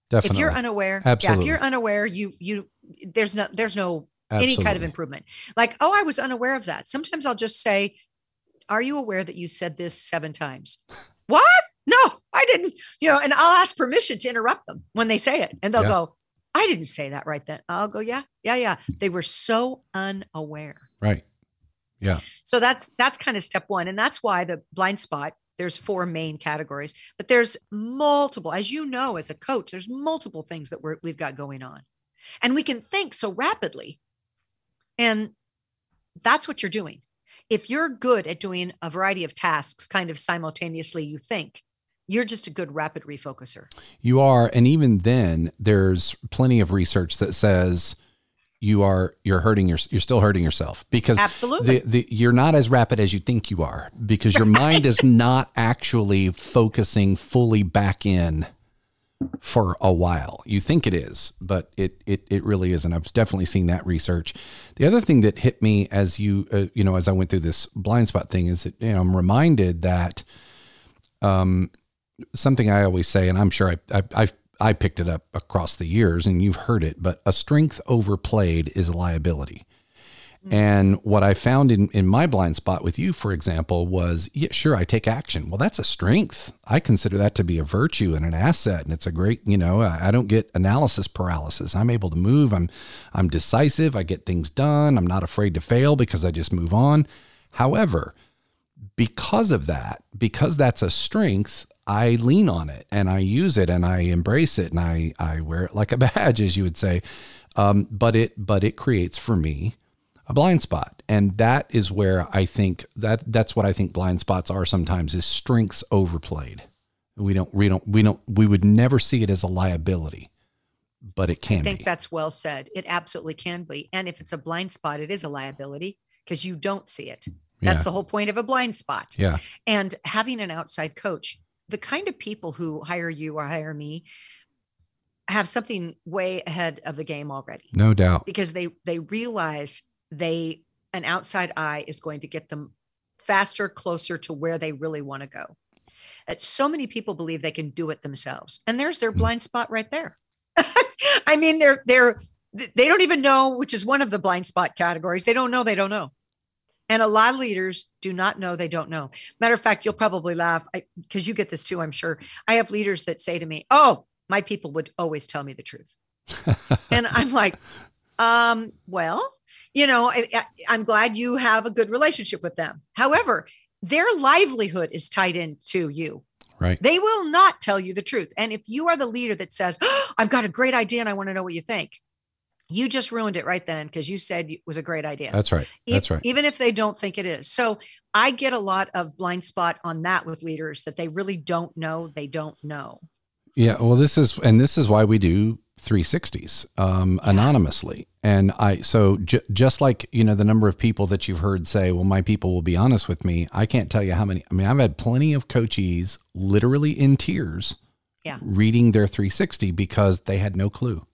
Definitely. If you're unaware, Absolutely. yeah, if you're unaware, you you there's no there's no Absolutely. any kind of improvement. Like, oh, I was unaware of that. Sometimes I'll just say, Are you aware that you said this seven times? (laughs) what? No, I didn't. You know, and I'll ask permission to interrupt them when they say it. And they'll yeah. go, I didn't say that right then. I'll go, yeah, yeah, yeah. They were so unaware. Right. Yeah. So that's that's kind of step one. And that's why the blind spot, there's four main categories, but there's multiple, as you know, as a coach, there's multiple things that we're, we've got going on. And we can think so rapidly. And that's what you're doing. If you're good at doing a variety of tasks kind of simultaneously, you think, you're just a good rapid refocuser. You are. And even then, there's plenty of research that says you are you're hurting your you're still hurting yourself because absolutely the, the, you're not as rapid as you think you are because your (laughs) mind is not actually focusing fully back in for a while. You think it is, but it it it really isn't. I've definitely seen that research. The other thing that hit me as you uh, you know as I went through this blind spot thing is that you know I'm reminded that um something I always say, and I'm sure I, I, I, I picked it up across the years and you've heard it, but a strength overplayed is a liability. Mm-hmm. And what I found in, in my blind spot with you, for example, was yeah, sure, I take action. Well, that's a strength. I consider that to be a virtue and an asset. And it's a great, you know, I, I don't get analysis paralysis. I'm able to move. I'm, I'm decisive. I get things done. I'm not afraid to fail because I just move on. However, because of that, because that's a strength, I lean on it and I use it and I embrace it and I, I wear it like a (laughs) badge, as you would say. Um, but it but it creates for me a blind spot, and that is where I think that that's what I think blind spots are sometimes is strengths overplayed. We don't we don't we don't we would never see it as a liability, but it can. I think be. that's well said. It absolutely can be, and if it's a blind spot, it is a liability because you don't see it. That's yeah. the whole point of a blind spot. Yeah. And having an outside coach the kind of people who hire you or hire me have something way ahead of the game already. No doubt. Because they they realize they an outside eye is going to get them faster closer to where they really want to go. And so many people believe they can do it themselves. And there's their mm. blind spot right there. (laughs) I mean they're they're they don't even know which is one of the blind spot categories. They don't know they don't know. And a lot of leaders do not know they don't know. Matter of fact, you'll probably laugh because you get this too, I'm sure. I have leaders that say to me, Oh, my people would always tell me the truth. (laughs) and I'm like, um, well, you know, I, am glad you have a good relationship with them. However, their livelihood is tied into you. Right. They will not tell you the truth. And if you are the leader that says, oh, I've got a great idea and I want to know what you think, you just ruined it right then because you said it was a great idea. That's right. That's right. Even if they don't think it is. So I get a lot of blind spot on that with leaders that they really don't know they don't know. Yeah, well this is and this is why we do 360s um, anonymously. And I, so j- just like, you know, the number of people that you've heard say, well, my people will be honest with me. I can't tell you how many, I mean, I've had plenty of coachees literally in tears Yeah. reading their 360 because they had no clue.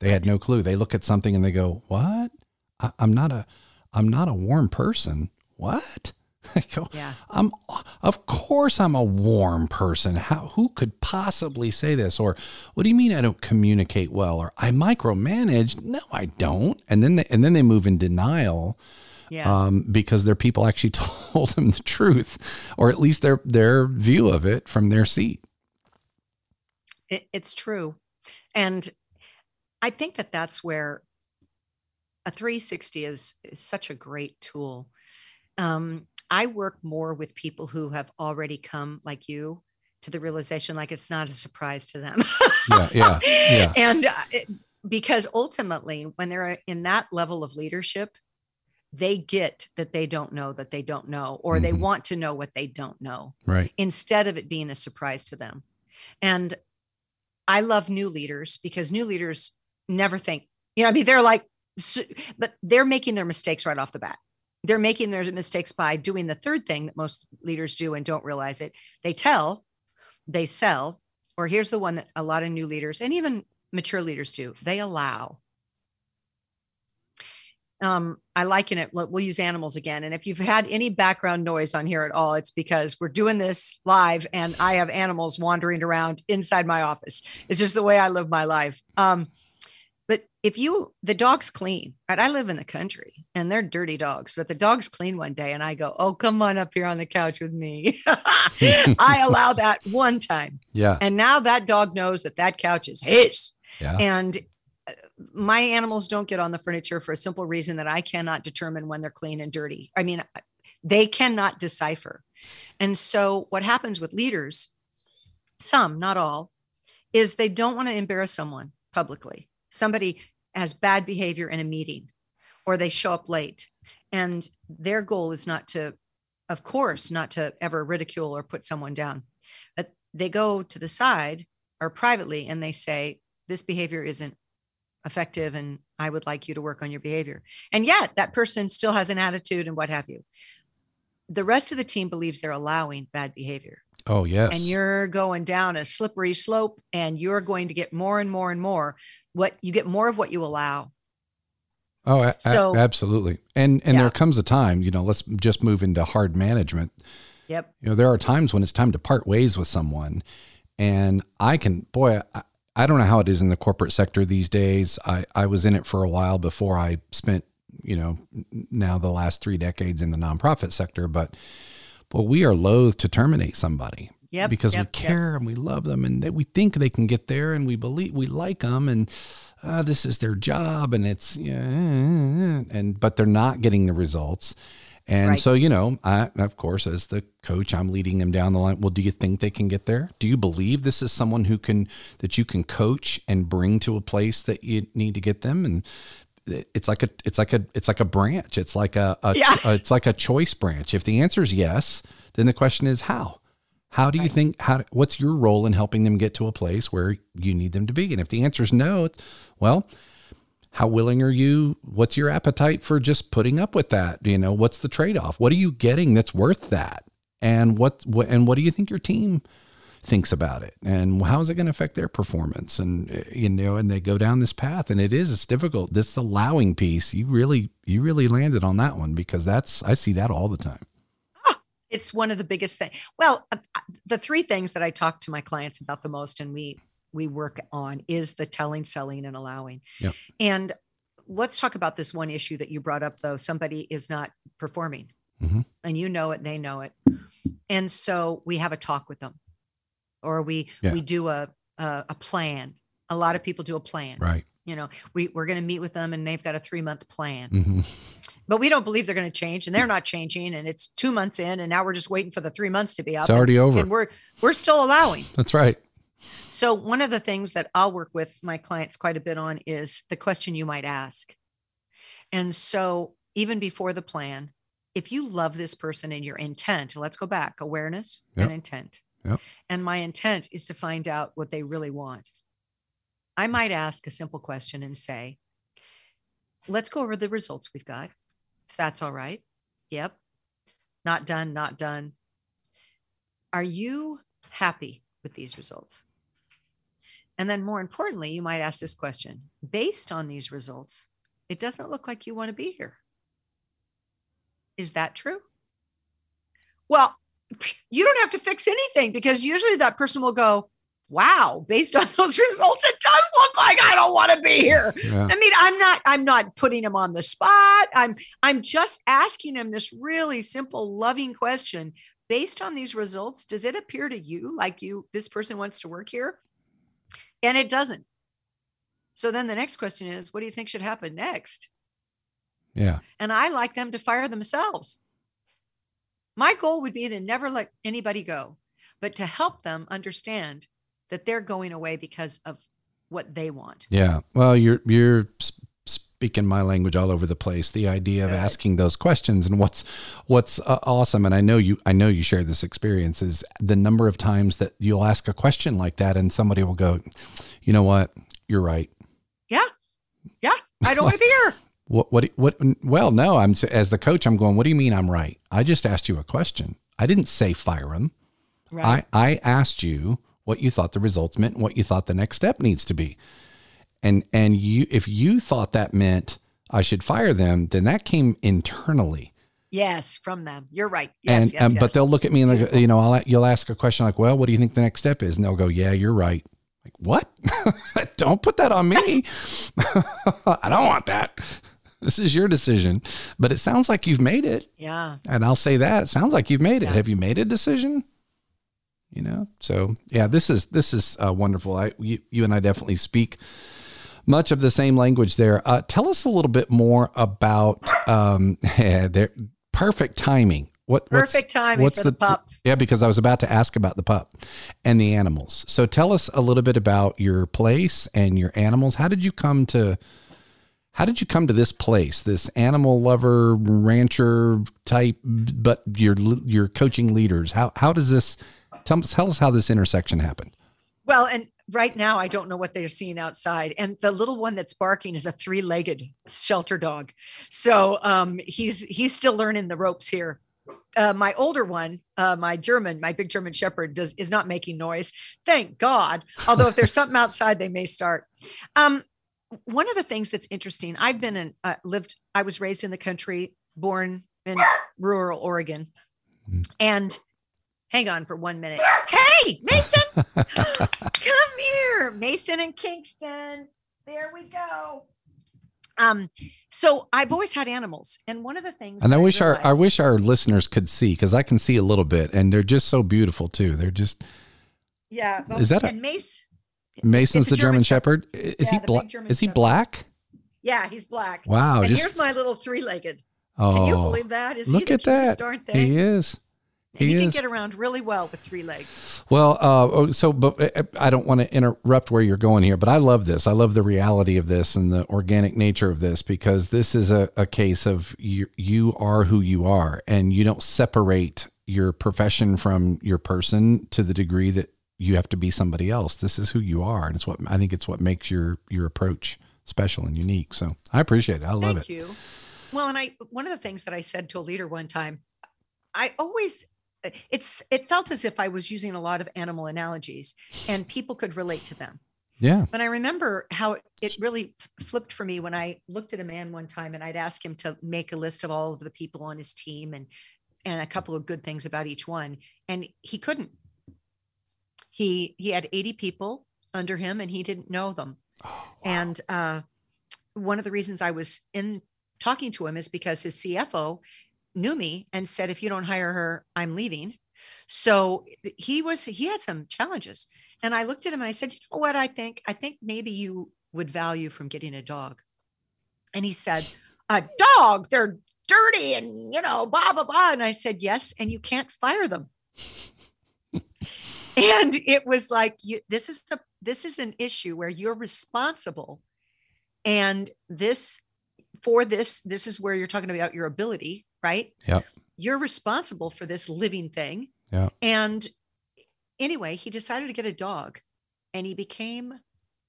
They had no clue. They look at something and they go, what? I, I'm not a, I'm not a warm person. What? (laughs) I go, Yeah. I'm of course I'm a warm person. How who could possibly say this? Or what do you mean I don't communicate well? Or I micromanage? No, I don't. And then they and then they move in denial Yeah. um, because their people actually (laughs) told them the truth, or at least their their view of it from their seat. It, it's true. And I think that that's where a 360 is, is such a great tool. Um, I work more with people who have already come, like you, to the realization like it's not a surprise to them. Yeah, yeah, yeah. (laughs) And uh, it, because ultimately, when they're in that level of leadership, they get that they don't know that they don't know, or they Mhm. want to know what they don't know Right. instead of it being a surprise to them. And I love new leaders because new leaders never think, you know, I mean, they're like, but they're making their mistakes right off the bat. They're making their mistakes by doing the third thing that most leaders do and don't realize it. They tell, they sell, or here's the one that a lot of new leaders and even mature leaders do they allow. Um, I liken it. We'll use animals again. And if you've had any background noise on here at all, it's because we're doing this live and I have animals wandering around inside my office. It's just the way I live my life. Um, if you, the dog's clean, right? I live in the country and they're dirty dogs, but the dog's clean one day and I go, Oh, come on up here on the couch with me. (laughs) I (laughs) allow that one time. Yeah. And now that dog knows that that couch is his. Yeah. And uh, my animals don't get on the furniture for a simple reason that I cannot determine when they're clean and dirty. I mean, they cannot decipher. And so, what happens with leaders, some, not all, is they don't want to embarrass someone publicly. Somebody has bad behavior in a meeting or they show up late. And their goal is not to, of course, not to ever ridicule or put someone down. But they go to the side or privately and they say, This behavior isn't effective and I would like you to work on your behavior. And yet that person still has an attitude and what have you. The rest of the team believes they're allowing bad behavior Oh yes. and you're going down a slippery slope and you're going to get more and more and more what you get more of what you allow. Oh, a- a- So- absolutely. And and Yeah. there comes a time, you know, let's just move into hard management. Yep. You know, there are times when it's time to part ways with someone. And I can, boy, I, I don't know how it is in the corporate sector these days. I, I was in it for a while before I spent, you know, now the last three decades in the nonprofit sector. But, well, we are loath to terminate somebody Yep. because yep, we yep. care and we love them and that we think they can get there and we believe we like them and uh, this is their job and it's yeah and but they're not getting the results and Right. so you know I of course as the coach I'm leading them down the line well do you think they can get there do you believe this is someone who can that you can coach and bring to a place that you need to get them and it's like a it's like a it's like a branch it's like a, a Yeah. it's like a choice branch if the answer is yes then the question is how how do you think how what's your role in helping them get to a place where you need them to be? And if the answer is no it's, well how willing are you? What's your appetite for just putting up with that? You know what's the trade-off? What are you getting that's worth that? And what, what and what do you think your team thinks about it? And how is it going to affect their performance? And uh, you know and they go down this path and it is it's difficult. This allowing piece you really you really landed on that one because that's i see that all the time it's one of the biggest things. Well, uh, uh, the three things that I talk to my clients about the most and we we work on is the telling, selling and allowing. Yep. And let's talk about this one issue that you brought up though. Somebody is not performing. Mhm. And you know it, they know it. And so we have a talk with them. Or we Yeah. we do a, a a plan. A lot of people do a plan. right You know, we, we're going to meet with them and they've got a three month plan hmm but we don't believe they're going to change and they're not changing and it's two months in and now we're just waiting for the three months to be up. It's already and, over. And we're we're still allowing. That's right. So one of the things that i'll work with my clients quite a bit on is the question you might ask. And so even before the plan if you love this person and your intent let's go back awareness Yep. and intent. Yep. and my intent is to find out what they really want. I might ask a simple question and say, let's go over the results we've got, if that's all right. Yep. Not done, not done. Are you happy with these results? And then, more importantly, you might ask this question based on these results, it doesn't look like you want to be here. Is that true? Well, (laughs) you don't have to fix anything because usually that person will go, wow, based on (laughs) those results, it does look like I don't want to be here. Yeah. I mean, I'm not, I'm not putting him on the spot. I'm, I'm just asking him this really simple, loving question. Based on these results, does it appear to you like you, this person wants to work here? And it doesn't. So then the next question is, what do you think should happen next? Yeah. And I like them to fire themselves. My goal would be to never let anybody go, but to help them understand that they're going away because of what they want. Yeah. Well, you're you're speaking my language all over the place. The idea of asking those questions and what's what's uh, awesome and I know you I know you share this experience is the number of times that you'll ask a question like that and somebody will go, "You know what? You're right." Yeah. Yeah. I don't want to be here. (laughs) What what what well, no, I'm as the coach I'm going, "What do you mean I'm right? I just asked you a question. I didn't say fire him. Right. I I asked you what you thought the results meant and what you thought the next step needs to be. And and you if you thought that meant I should fire them, then that came internally. Yes, from them. You're right. Yes, and yes, um, yes. but they'll look at me and they you know, I'll, you'll ask a question like, "Well, what do you think the next step is?" And they'll go, "Yeah, you're right." Like, "What? (laughs) don't put that on me. (laughs) (laughs) I don't want that." This is your decision, but it sounds like you've made it. Yeah. And I'll say that. It sounds like you've made it. Yeah. Have you made a decision? You know? So yeah this is this is uh, wonderful. I you, you and i definitely speak much of the same language there. Uh, tell us a little bit more about um (laughs) their perfect timing. What perfect timing what's the, the, pup. Yeah because i was about to ask about the pup and the animals. So tell us a little bit about your place and your animals. How did you come to how did you come to this place this animal lover rancher type but you're you're coaching leaders? How how does this Tell, tell us how this intersection happened. Well, and right now I don't know what they're seeing outside. And the little one that's barking is a three-legged shelter dog. So um, he's he's still learning the ropes here. Uh, my older one, uh, my German, my big German Shepherd, does is not making noise. Thank God. Although if there's (laughs) something outside, they may start. Um, one of the things that's interesting, I've been in, uh, lived, I was raised in the country, born in rural Oregon, mm. and hang on for one minute. Hey, Mason, (laughs) come here. Mason and Kingston. There we go. Um, so I've always had animals, and one of the things, and I wish I our I wish our listeners could see because I can see a little bit, and they're just so beautiful too. They're just, yeah. Well, is that a Mace? Mason's the German, German Shepherd. Is yeah, he black? Is he black? Yeah, he's black. Wow. And just, here's my little three-legged. Oh, Can you believe that? Is look at that. He is. He, he can get around really well with three legs. Well, uh, oh, so but uh, I don't want to interrupt where you're going here, but I love this. I love the reality of this and the organic nature of this because this is a, a case of you, you are who you are, and you don't separate your profession from your person to the degree that you have to be somebody else. This is who you are, and it's what I think it's what makes your your approach special and unique. So I appreciate it. I love Thank it. Thank you. Well, and I one of the things that I said to a leader one time, I always it's it felt as if I was using a lot of animal analogies and people could relate to them. Yeah. But I remember how it really flipped for me when I looked at a man one time and I'd ask him to make a list of all of the people on his team and and a couple of good things about each one and he couldn't. He he had 80 people under him and he didn't know them. Oh, wow. And uh one of the reasons I was in talking to him is because his CFO knew me and said, if you don't hire her, I'm leaving. So he was, he had some challenges. And I looked at him and I said, you know what I think? I think maybe you would value from getting a dog. And he said, a dog, they're dirty and, you know, blah, blah, blah. And I said, yes. And you can't fire them. (laughs) and it was like, you, this is the, this is an issue where you're responsible. And this, for this, this is where you're talking about your ability right? Yeah. You're responsible for this living thing. Yeah. And anyway, he decided to get a dog and he became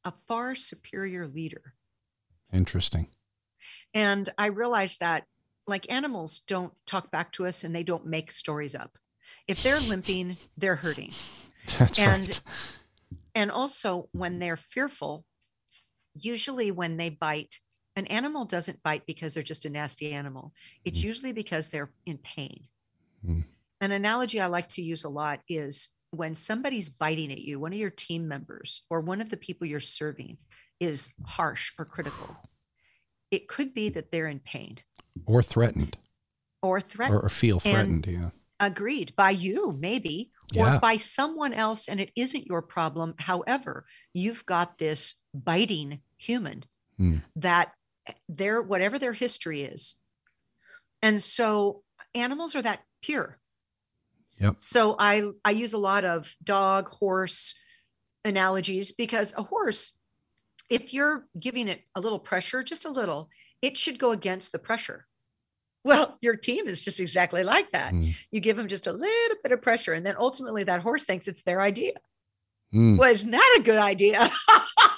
a far superior leader. Interesting. And I realized that like animals don't talk back to us and they don't make stories up. If they're limping, they're hurting. (laughs) That's and right. and also when they're fearful, usually when they bite, an animal doesn't bite because they're just a nasty animal. It's Mm. usually because they're in pain. Mm. An analogy I like to use a lot is when somebody's biting at you, one of your team members or one of the people you're serving is harsh or critical. It could be that they're in pain Or threatened, or threatened. or, or feel threatened. yeah. agreed by you maybe Yeah. or by someone else and it isn't your problem however you've got this biting human Hmm. that their whatever their history is and so animals are that pure Yep. so i i use a lot of dog horse analogies because a horse if you're giving it a little pressure just a little it should go against the pressure well your team is just exactly like that Mm. you give them just a little bit of pressure and then ultimately that horse thinks it's their idea Mm. well isn't that a good idea (laughs)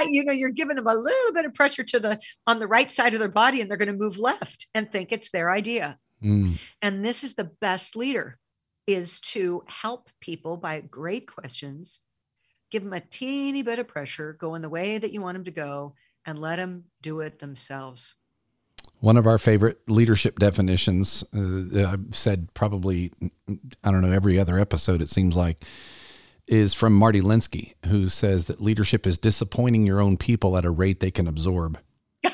you know you're giving them a little bit of pressure to the on the right side of their body and they're going to move left and think it's their idea Mm. and this is the best leader is to help people by great questions give them a teeny bit of pressure go in the way that you want them to go and let them do it themselves One of our favorite leadership definitions, uh, I've said probably, I don't know, every other episode, it seems like, is from Marty Linsky, who says that leadership is disappointing your own people at a rate they can absorb. (laughs)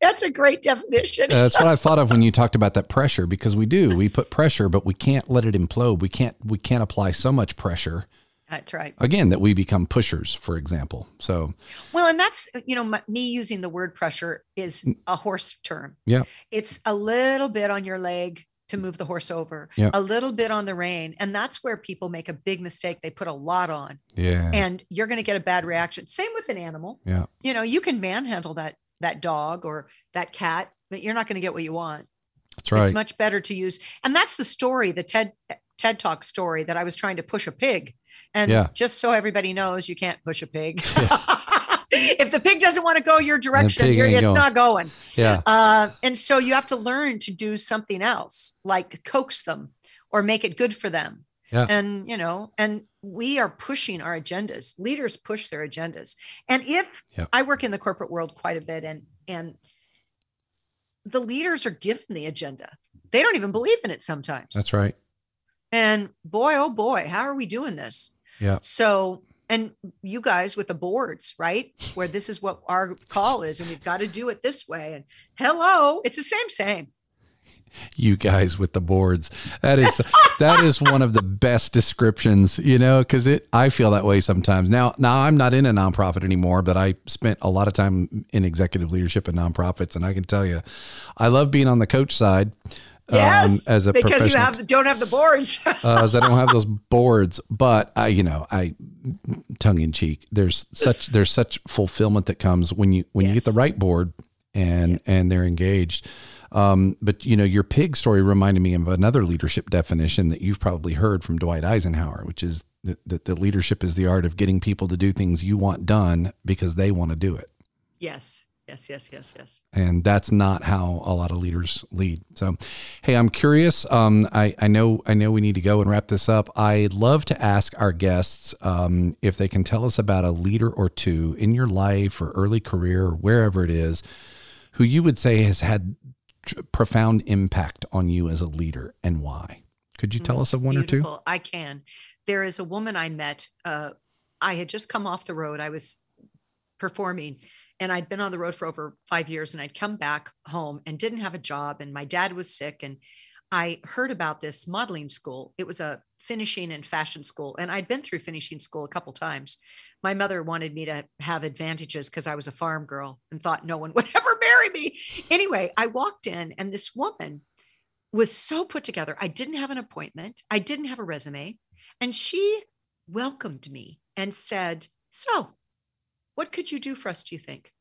that's a great definition that's what I (laughs) thought of when you talked about that pressure, because we do, we put pressure, but we can't let it implode. We can't, we can't apply so much pressure that's right again that we become pushers, for example. So Well, and that's, you know, my, me using the word pressure is a horse term. Yeah. It's a little bit on your leg to move the horse over, Yeah. a little bit on the rein. And that's where people make a big mistake. They put a lot on yeah, and you're going to get a bad reaction. Same with an animal. yeah, You know, you can manhandle that that dog or that cat, but you're not going to get what you want. that's right. It's much better to use. And that's the story, the TED TED Talk story that I was trying to push a pig. And Yeah. just so everybody knows, you can't push a pig. (laughs) (laughs) (laughs) if the pig doesn't want to go your direction, you're, it's going. not going. yeah, Uh, and so you have to learn to do something else, like coax them or make it good for them. Yeah. And, you know, and we are pushing our agendas. Leaders push their agendas. And if Yep. I work in the corporate world quite a bit and, and the leaders are given the agenda, they don't even believe in it sometimes. that's right. And boy, oh boy, how are we doing this? Yeah. So, and you guys with the boards, right? Where this is what our call is, and we've got to do it this way. And hello, it's the same, same. you guys with the boards that is that is one of the best descriptions you know because it i feel that way sometimes now now i'm not in a nonprofit anymore but i spent a lot of time in executive leadership and nonprofits and i can tell you i love being on the coach side Yes, um, as a because you have don't have the boards. (laughs) uh, as I don't have those boards, but I, you know, I tongue in cheek. There's such there's such fulfillment that comes when you when you get the right board and and they're engaged. Um, but you know, your pig story reminded me of another leadership definition that you've probably heard from Dwight Eisenhower, which is that, that the leadership is the art of getting people to do things you want done because they want to do it. yes, yes, yes, yes, yes. and that's not how a lot of leaders lead. So, hey, I'm curious. Um, I I know I know we need to go and wrap this up. I'd love to ask our guests um, if they can tell us about a leader or two in your life or early career or wherever it is, who you would say has had tr- profound impact on you as a leader and why. Could you tell Mm, us of one or two? Beautiful. I can. There is a woman I met. Uh, I had just come off the road. I was performing and I'd been on the road for over five years and I'd come back home and didn't have a job. And my dad was sick. And I heard about this modeling school. It was a finishing and fashion school. And I'd been through finishing school a couple times. My mother wanted me to have advantages because I was a farm girl and thought no one (laughs) would ever marry me. Anyway, I walked in and this woman was so put together. I didn't have an appointment, I didn't have a resume. And she welcomed me and said, So, what could you do for us, do you think?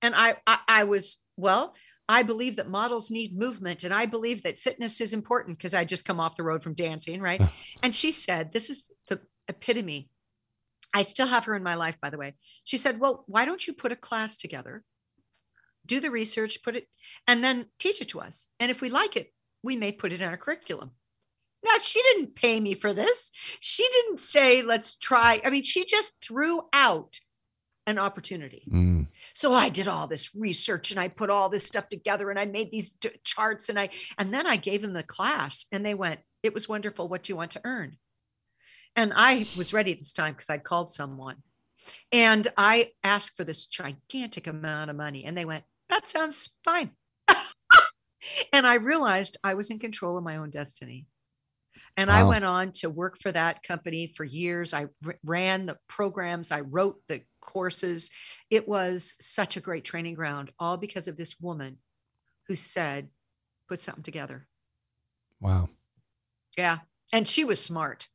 And I, I, I was, well, I believe that models need movement and I believe that fitness is important because I just come off the road from dancing, right? (laughs) And she said, This is the epitome I still have her in my life, by the way. She said, Well, why don't you put a class together, do the research, put it, and then teach it to us? And if we like it, we may put it in our curriculum. Now, she didn't pay me for this. She didn't say, Let's try. I mean, she just threw out an opportunity. Mm. So I did all this research and I put all this stuff together and I made these d- charts and I and then I gave them the class and they went, "It was wonderful. What do you want to earn?" And I was ready this time because I'd called someone. And I asked for this gigantic amount of money and they went, "That sounds fine." (laughs) and I realized I was in control of my own destiny. And wow. I went on to work for that company for years. I r- ran the programs, I wrote the courses. It was such a great training ground, all because of this woman who said, put something together. Wow. Yeah. And she was smart.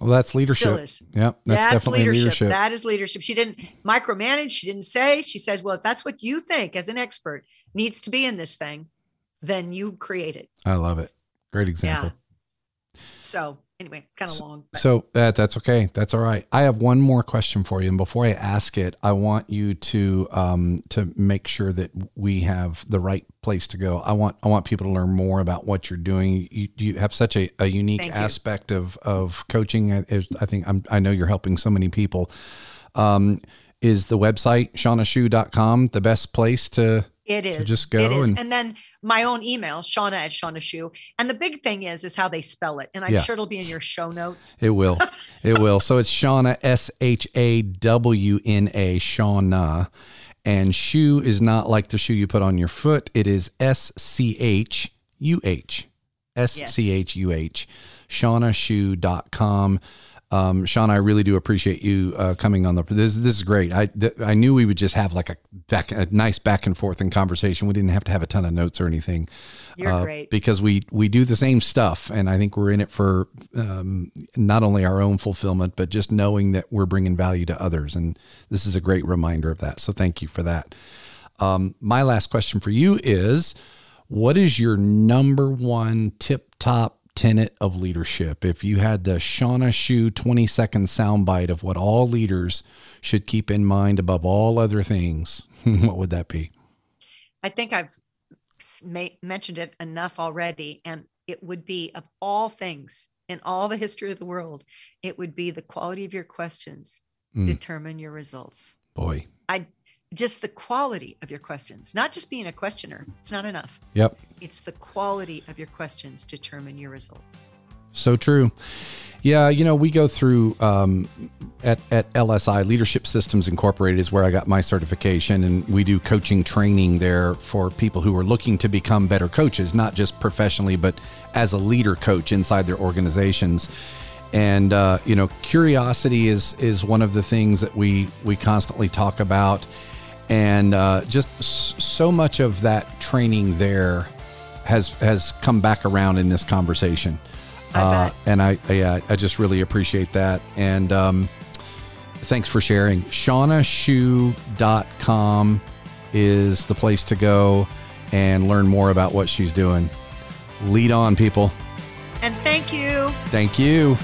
Well, that's leadership. Yeah, that's, that's definitely leadership. leadership. That is leadership. She didn't micromanage. She didn't say. She says, "Well, if that's what you think as an expert needs to be in this thing, then you create it." I love it. Great example. Yeah. So anyway, kind of long. But. So that that's okay. That's all right. I have one more question for you, and before I ask it, I want you to um, to make sure that we have the right place to go. I want I want people to learn more about what you're doing. You, you have such a, a unique Thank aspect you. of of coaching. I, I think I'm, I know you're helping so many people. Um, is the website shawnaschuh.com the best place to it is. just go it is. And, and, then my own email, Shawna at Shawna Schuh. And the big thing is, is how they spell it. And I'm yeah. sure it'll be in your show notes. It will. (laughs) it will. So it's Shawna, S H A W N A, Shawna. And shoe is not like the shoe you put on your foot. It is S C H U H. S C H U H. ShawnaSchuh.com. Um, Sean, I really do appreciate you uh, coming on the. This this is great. I I knew we would just have like a back a nice back and forth in conversation. We didn't have to have a ton of notes or anything. You're uh, great because we we do the same stuff, and I think we're in it for um, not only our own fulfillment, but just knowing that we're bringing value to others. And this is a great reminder of that. So thank you for that. Um, my last question for you is, what is your number one tip top tenet of leadership. If you had the Shawna Schuh 20 second soundbite of what all leaders should keep in mind above all other things, (laughs) what would that be? I think I've mentioned it enough already. And it would be of all things in all the history of the world, it would be the quality of your questions mm. determine your results. Boy. I just the quality of your questions, not just being a questioner. It's not enough. Yep. It's the quality of your questions determine your results. So true. Yeah, you know, we go through um, at, at LSI Leadership Systems Incorporated is where I got my certification, and we do coaching training there for people who are looking to become better coaches, not just professionally, but as a leader coach inside their organizations. And uh, you know, curiosity is is one of the things that we we constantly talk about and uh, just so much of that training there has has come back around in this conversation. I uh, and I, I, I just really appreciate that. And um, thanks for sharing. ShawnaSchuh.com is the place to go and learn more about what she's doing. Lead on, people. And thank you. Thank you.